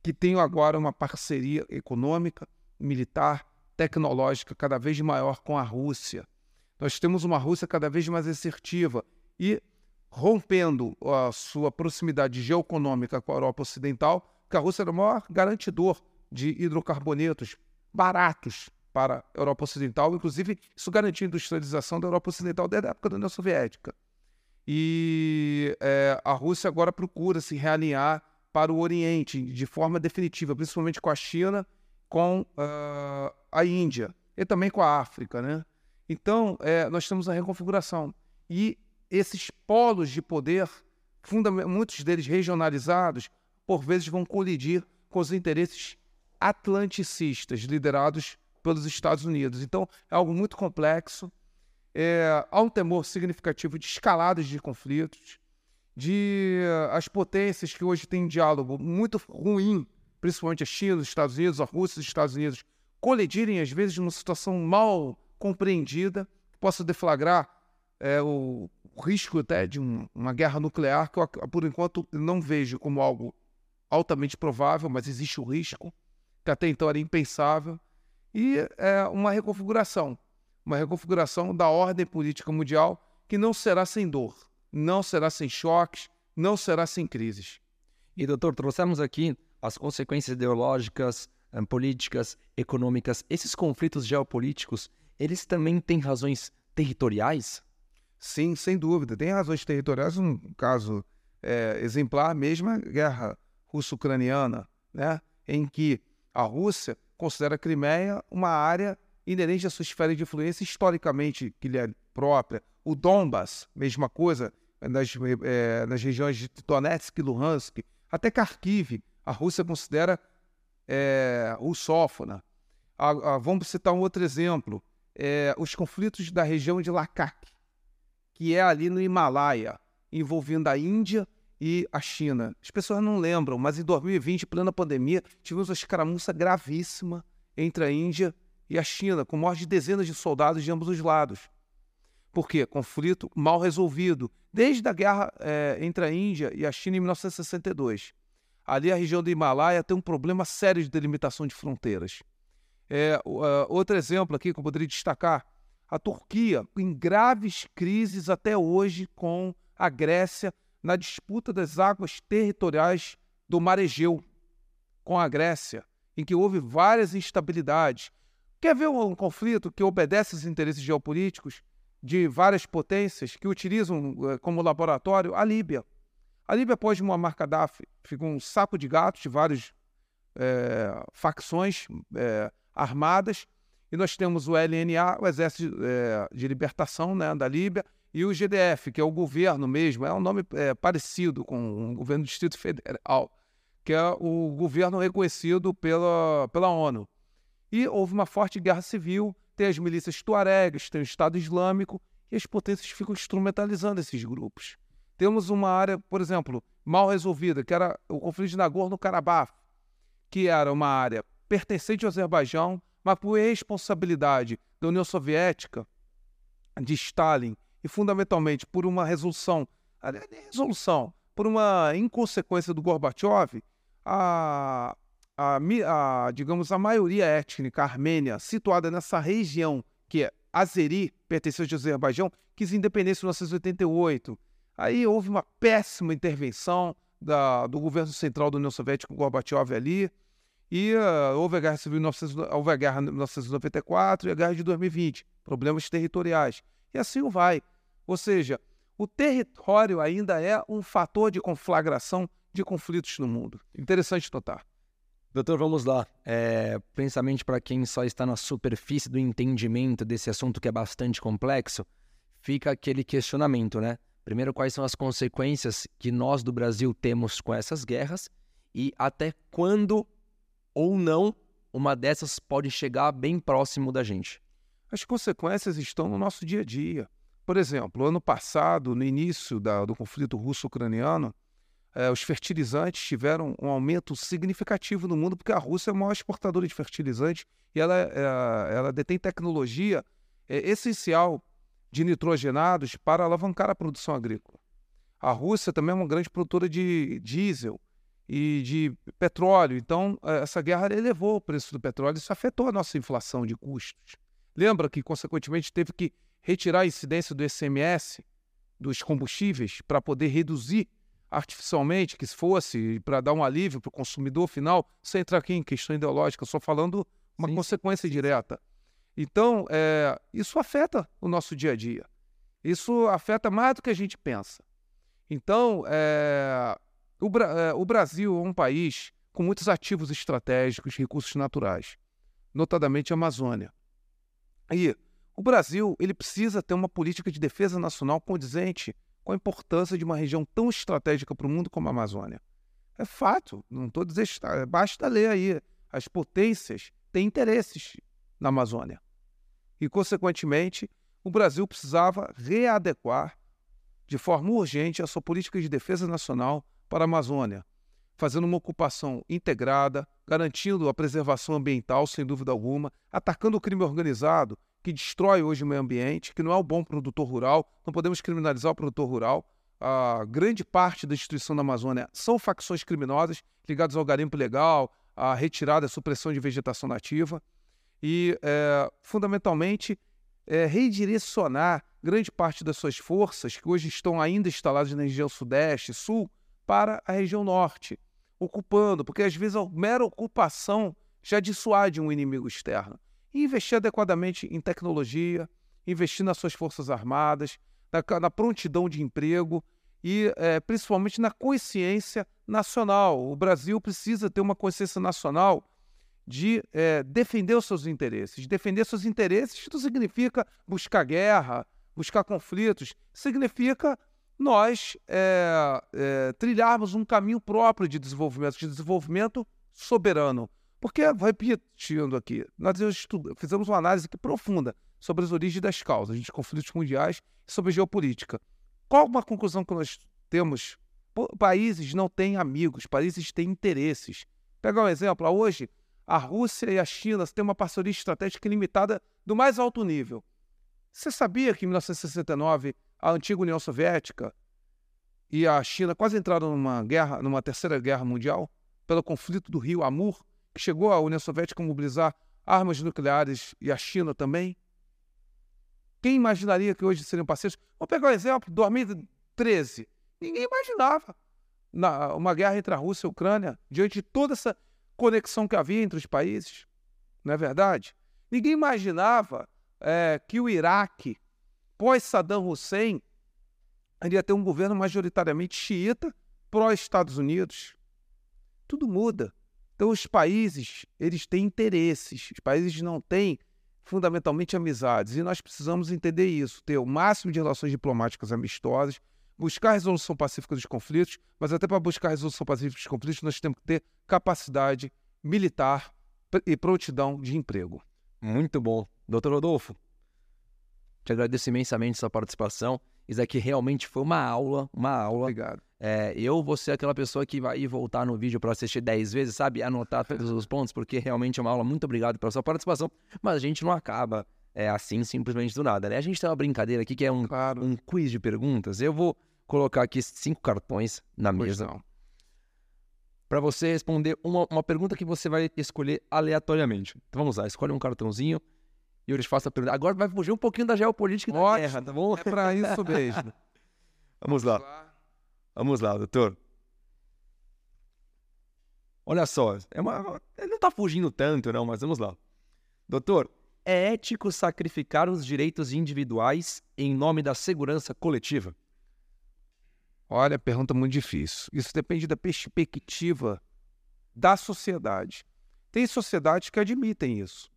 que tem agora uma parceria econômica, militar, tecnológica cada vez maior com a Rússia. Nós temos uma Rússia cada vez mais assertiva e rompendo a sua proximidade geoeconômica com a Europa Ocidental, que a Rússia era o maior garantidor de hidrocarbonetos baratos para a Europa Ocidental, inclusive isso garantia a industrialização da Europa Ocidental desde a época da União Soviética. E é, a Rússia agora procura se realinhar para o Oriente de forma definitiva, principalmente com a China, com uh, a Índia e também com a África. Né? Então, é, nós temos a reconfiguração. E esses polos de poder, muitos deles regionalizados, por vezes vão colidir com os interesses atlanticistas liderados pelos Estados Unidos. Então, é algo muito complexo é, há um temor significativo de escaladas de conflitos, de uh, as potências que hoje têm diálogo muito ruim, principalmente a China, os Estados Unidos, a Rússia os Estados Unidos, colidirem às vezes numa situação mal compreendida, que possa deflagrar é, o, o, risco até de um, uma guerra nuclear, que eu, por enquanto não vejo como algo altamente provável, mas existe o risco, que até então era impensável, e é, uma reconfiguração uma reconfiguração da ordem política mundial que não será sem dor, não será sem choques, não será sem crises. E, doutor, trouxemos aqui as consequências ideológicas, eh, políticas, econômicas. Esses conflitos geopolíticos, eles também têm razões territoriais? Sim, sem dúvida. Tem razões territoriais. Um caso é, exemplar mesmo é a guerra russo-ucraniana, né? em que a Rússia considera a Crimeia uma área inerente à sua esfera de influência historicamente que lhe é própria. O Donbass, mesma coisa, nas, é, nas regiões de Donetsk e Luhansk, até Kharkiv, a Rússia considera é, russófona. A, a, vamos citar um outro exemplo, é, os conflitos da região de Lakak, que é ali no Himalaia, envolvendo a Índia e a China. As pessoas não lembram, mas em 2020, plena pandemia, tivemos uma escaramuça gravíssima entre a Índia e a China, com morte de dezenas de soldados de ambos os lados. Por quê? Conflito mal resolvido, desde a guerra é, entre a Índia e a China em 1962. Ali a região do Himalaia tem um problema sério de delimitação de fronteiras. É, uh, outro exemplo aqui que eu poderia destacar, a Turquia, em graves crises até hoje com a Grécia na disputa das águas territoriais do Mar Egeu com a Grécia, em que houve várias instabilidades, Quer ver um, conflito que obedece aos interesses geopolíticos de várias potências que utilizam uh, como laboratório? A Líbia? A Líbia, após Muammar Gaddafi, ficou um saco de gatos de várias é, facções é, armadas, e nós temos o LNA, o Exército é, de Libertação né, da Líbia, e o GDF, que é o governo mesmo, é um nome é, parecido com o governo do Distrito Federal, que é o governo reconhecido pela, pela ONU. E houve uma forte guerra civil, tem as milícias tuaregas, tem o Estado Islâmico, e as potências ficam instrumentalizando esses grupos. Temos uma área, por exemplo, mal resolvida, que era o conflito de Nagorno-Karabakh, que era uma área pertencente ao Azerbaijão, mas por responsabilidade da União Soviética, de Stalin, e fundamentalmente por uma resolução, resolução, por uma inconsequência do Gorbachev, a, a, a, digamos, a maioria étnica armênia situada nessa região, que é Azeri, pertencente ao Azerbaijão, quis independência em 1988. Aí houve uma péssima intervenção da, do governo central da União Soviética, Gorbachev ali, e uh, houve a guerra civil 19, houve a guerra de 1994 e a guerra de 2020, problemas territoriais. E assim vai. Ou seja, o território ainda é um fator de conflagração de conflitos no mundo. Interessante notar. Doutor, vamos lá. É, principalmente para quem só está na superfície do entendimento desse assunto que é bastante complexo, fica aquele questionamento, né? Primeiro, quais são as consequências que nós do Brasil temos com essas guerras e até quando ou não uma dessas pode chegar bem próximo da gente? As consequências estão no nosso dia a dia. Por exemplo, ano passado, no início da, do conflito russo-ucraniano, eh, os fertilizantes tiveram um aumento significativo no mundo, porque a Rússia é a maior exportadora de fertilizantes e ela, eh, ela detém tecnologia eh, essencial de nitrogenados para alavancar a produção agrícola. A Rússia também é uma grande produtora de diesel e de petróleo. Então, eh, essa guerra elevou o preço do petróleo, isso afetou a nossa inflação de custos. Lembra que, consequentemente, teve que retirar a incidência do SMS dos combustíveis para poder reduzir artificialmente, que fosse para dar um alívio para o consumidor final, sem entrar aqui em questão ideológica, só falando uma sim, consequência direta. Então, é, isso afeta o nosso dia a dia. Isso afeta mais do que a gente pensa. Então, é, o, é, o Brasil é um país com muitos ativos estratégicos, recursos naturais, notadamente a Amazônia. E o Brasil ele precisa ter uma política de defesa nacional condizente com a importância de uma região tão estratégica para o mundo como a Amazônia. É fato, não estou dizendo, basta ler aí. As potências têm interesses na Amazônia. E, consequentemente, o Brasil precisava readequar de forma urgente a sua política de defesa nacional para a Amazônia, fazendo uma ocupação integrada, garantindo a preservação ambiental, sem dúvida alguma, atacando o crime organizado, que destrói hoje o meio ambiente, que não é o bom produtor rural, não podemos criminalizar o produtor rural. A grande parte da destruição da Amazônia são facções criminosas ligadas ao garimpo legal, à retirada e supressão de vegetação nativa. E, é, fundamentalmente, é, redirecionar grande parte das suas forças, que hoje estão ainda instaladas na região sudeste, sul, para a região norte, ocupando, porque às vezes a mera ocupação já dissuade um inimigo externo. E investir adequadamente em tecnologia, investir nas suas forças armadas, na, na prontidão de emprego e é, principalmente na consciência nacional. O Brasil precisa ter uma consciência nacional de é, defender os seus interesses. Defender seus interesses não significa buscar guerra, buscar conflitos, significa nós é, é, trilharmos um caminho próprio de desenvolvimento, de desenvolvimento soberano. Porque, repetindo aqui, nós fizemos uma análise profunda sobre as origens das causas de conflitos mundiais e sobre geopolítica. Qual uma conclusão que nós temos? Países não têm amigos, países têm interesses. Pegar um exemplo, hoje a Rússia e a China têm uma parceria estratégica limitada do mais alto nível. Você sabia que em 1969 a antiga União Soviética e a China quase entraram numa guerra, numa terceira guerra mundial, pelo conflito do rio Amur, que chegou a União Soviética a mobilizar armas nucleares e a China também. Quem imaginaria que hoje seriam parceiros? Vou pegar um exemplo, 2013. Ninguém imaginava na, uma guerra entre a Rússia e a Ucrânia, diante de toda essa conexão que havia entre os países. Não é verdade? Ninguém imaginava é, que o Iraque pós-Saddam Hussein, iria ter um governo majoritariamente xiita pró-Estados Unidos. Tudo muda. Então, os países, eles têm interesses. Os países não têm fundamentalmente amizades. E nós precisamos entender isso, ter o máximo de relações diplomáticas amistosas, buscar resolução pacífica dos conflitos, mas até para buscar resolução pacífica dos conflitos, nós temos que ter capacidade militar e prontidão de emprego. Muito bom. Doutor Rodolfo, te agradeço imensamente sua participação. Isso aqui realmente foi uma aula, uma aula. Obrigado. É, eu vou ser aquela pessoa que vai voltar no vídeo para assistir 10 vezes, sabe? Anotar todos os pontos, porque realmente é uma aula. Muito obrigado pela sua participação. Mas a gente não acaba é, assim simplesmente do nada, né? A gente tem uma brincadeira aqui que é um, Claro. um quiz de perguntas. Eu vou colocar aqui cinco cartões na Pois mesa não. para você responder uma, uma pergunta que você vai escolher aleatoriamente. Então vamos lá, escolhe um cartãozinho e eu te faço a pergunta. Agora vai fugir um pouquinho da geopolítica e da Ótimo. guerra, tá bom? É para isso mesmo. Vamos lá. Vamos lá, doutor. Olha só, é uma, ele não tá fugindo tanto, não, mas vamos lá. Doutor, é ético sacrificar os direitos individuais em nome da segurança coletiva? Olha, pergunta muito difícil. Isso depende da perspectiva da sociedade. Tem sociedades que admitem isso.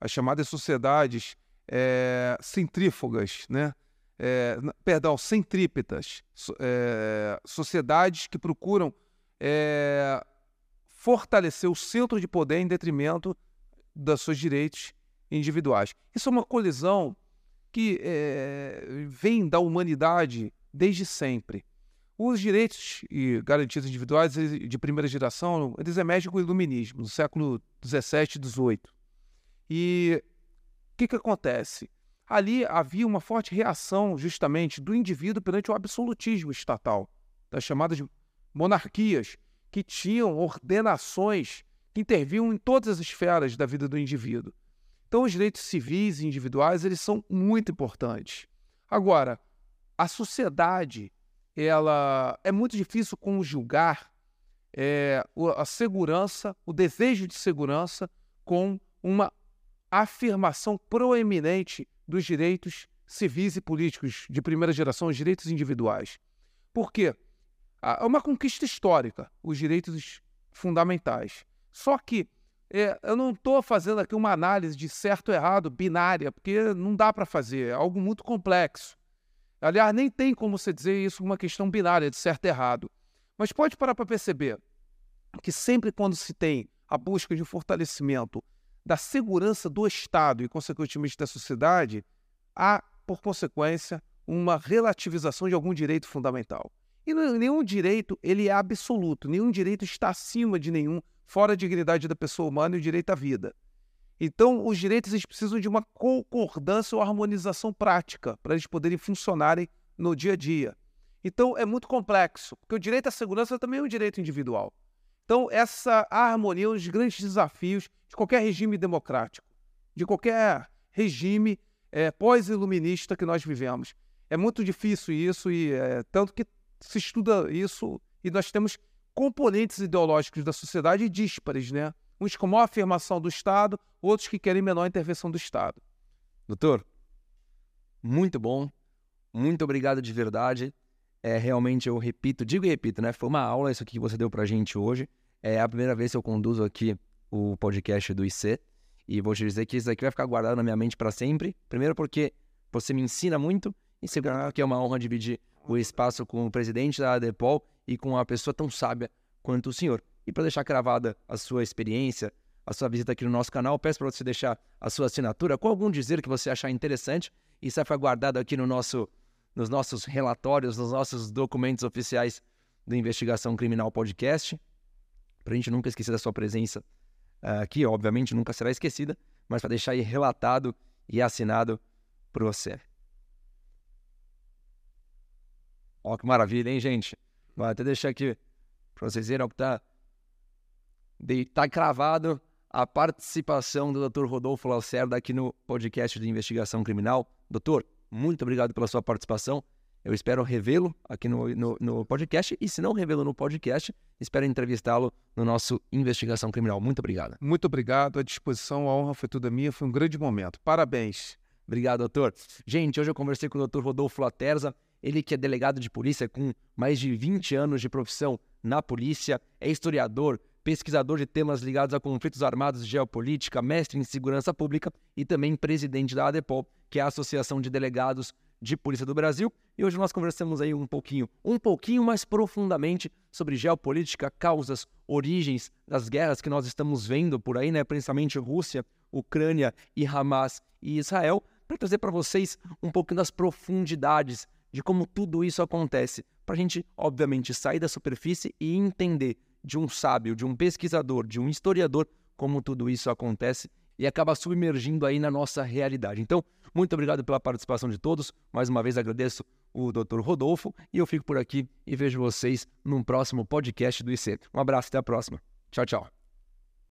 As chamadas sociedades eh, centrífugas, né? N- perdão, centrípetas. Eh, sociedades que procuram eh, fortalecer o centro de poder em detrimento dos seus direitos individuais. Isso é uma colisão que eh, vem da humanidade desde sempre. Os direitos e garantias individuais de primeira geração, eles emergem com o iluminismo, no século XVII e XVIII. E o que, que acontece? Ali havia uma forte reação, justamente, do indivíduo perante o absolutismo estatal, das chamadas monarquias, que tinham ordenações que intervinham em todas as esferas da vida do indivíduo. Então, os direitos civis e individuais, eles são muito importantes. Agora, a sociedade ela é muito difícil conjugar é, a segurança, o desejo de segurança, com uma afirmação proeminente dos direitos civis e políticos de primeira geração, os direitos individuais. Por quê? Ah, É uma conquista histórica, os direitos fundamentais. Só que é, eu não estou fazendo aqui uma análise de certo ou errado binária, porque não dá para fazer, é algo muito complexo. Aliás, nem tem como você dizer isso uma questão binária de certo e errado. Mas pode parar para perceber que sempre quando se tem a busca de um fortalecimento da segurança do Estado e, consequentemente, da sociedade, há, por consequência, uma relativização de algum direito fundamental. E nenhum direito ele é absoluto, nenhum direito está acima de nenhum, fora a dignidade da pessoa humana e o direito à vida. Então, os direitos eles precisam de uma concordância ou harmonização prática para eles poderem funcionarem no dia a dia. Então, é muito complexo, porque o direito à segurança também é um direito individual. Então, essa harmonia é um dos grandes desafios de qualquer regime democrático, de qualquer regime eh, pós-iluminista que nós vivemos. É muito difícil isso, e eh, tanto que se estuda isso, e nós temos componentes ideológicos da sociedade díspares, né? Uns com maior afirmação do Estado, outros que querem menor intervenção do Estado. Doutor, muito bom. Muito obrigado de verdade. É, realmente, eu repito, digo e repito, né? Foi uma aula isso aqui que você deu pra gente hoje. É a primeira vez que eu conduzo aqui o podcast do IC. E vou te dizer que isso aqui vai ficar guardado na minha mente para sempre. Primeiro porque você me ensina muito. E segundo porque é uma honra dividir o espaço com o presidente da ADEPOL e com uma pessoa tão sábia quanto o senhor. E para deixar gravada a sua experiência, a sua visita aqui no nosso canal, peço para você deixar a sua assinatura com algum dizer que você achar interessante. Isso vai ficar guardado aqui no nosso, nos nossos relatórios, nos nossos documentos oficiais do Investigação Criminal Podcast. Para a gente nunca esquecer da sua presença ah, aqui, obviamente nunca será esquecida, mas para deixar aí relatado e assinado por você. Ó, que maravilha, hein, gente? Vou até deixar aqui para vocês verem ó, que tá, de, tá cravado a participação do Dr. Rodolfo Lacerda aqui no podcast de investigação criminal. Doutor, muito obrigado pela sua participação. Eu espero revê-lo aqui no, no, no podcast e, se não revê-lo no podcast, espero entrevistá-lo no nosso Investigação Criminal. Muito obrigado. Muito obrigado, à disposição, a honra foi toda minha, foi um grande momento. Parabéns. Obrigado, doutor. Gente, hoje eu conversei com o Dr. Rodolfo Laterza, ele que é delegado de polícia com mais de 20 anos de profissão na polícia, é historiador, pesquisador de temas ligados a conflitos armados e geopolítica, mestre em segurança pública e também presidente da ADEPOL, que é a Associação de Delegados de Polícia do Brasil. E hoje nós conversamos aí um pouquinho, um pouquinho mais profundamente sobre geopolítica, causas, origens das guerras que nós estamos vendo por aí, né? Principalmente Rússia, Ucrânia e Hamas e Israel, para trazer para vocês um pouquinho das profundidades de como tudo isso acontece, para a gente, obviamente, sair da superfície e entender de um sábio, de um pesquisador, de um historiador, como tudo isso acontece e acaba submergindo aí na nossa realidade. Então, muito obrigado pela participação de todos. Mais uma vez agradeço o Dr. Rodolfo e eu fico por aqui e vejo vocês num próximo podcast do IC. Um abraço, até a próxima. Tchau, tchau.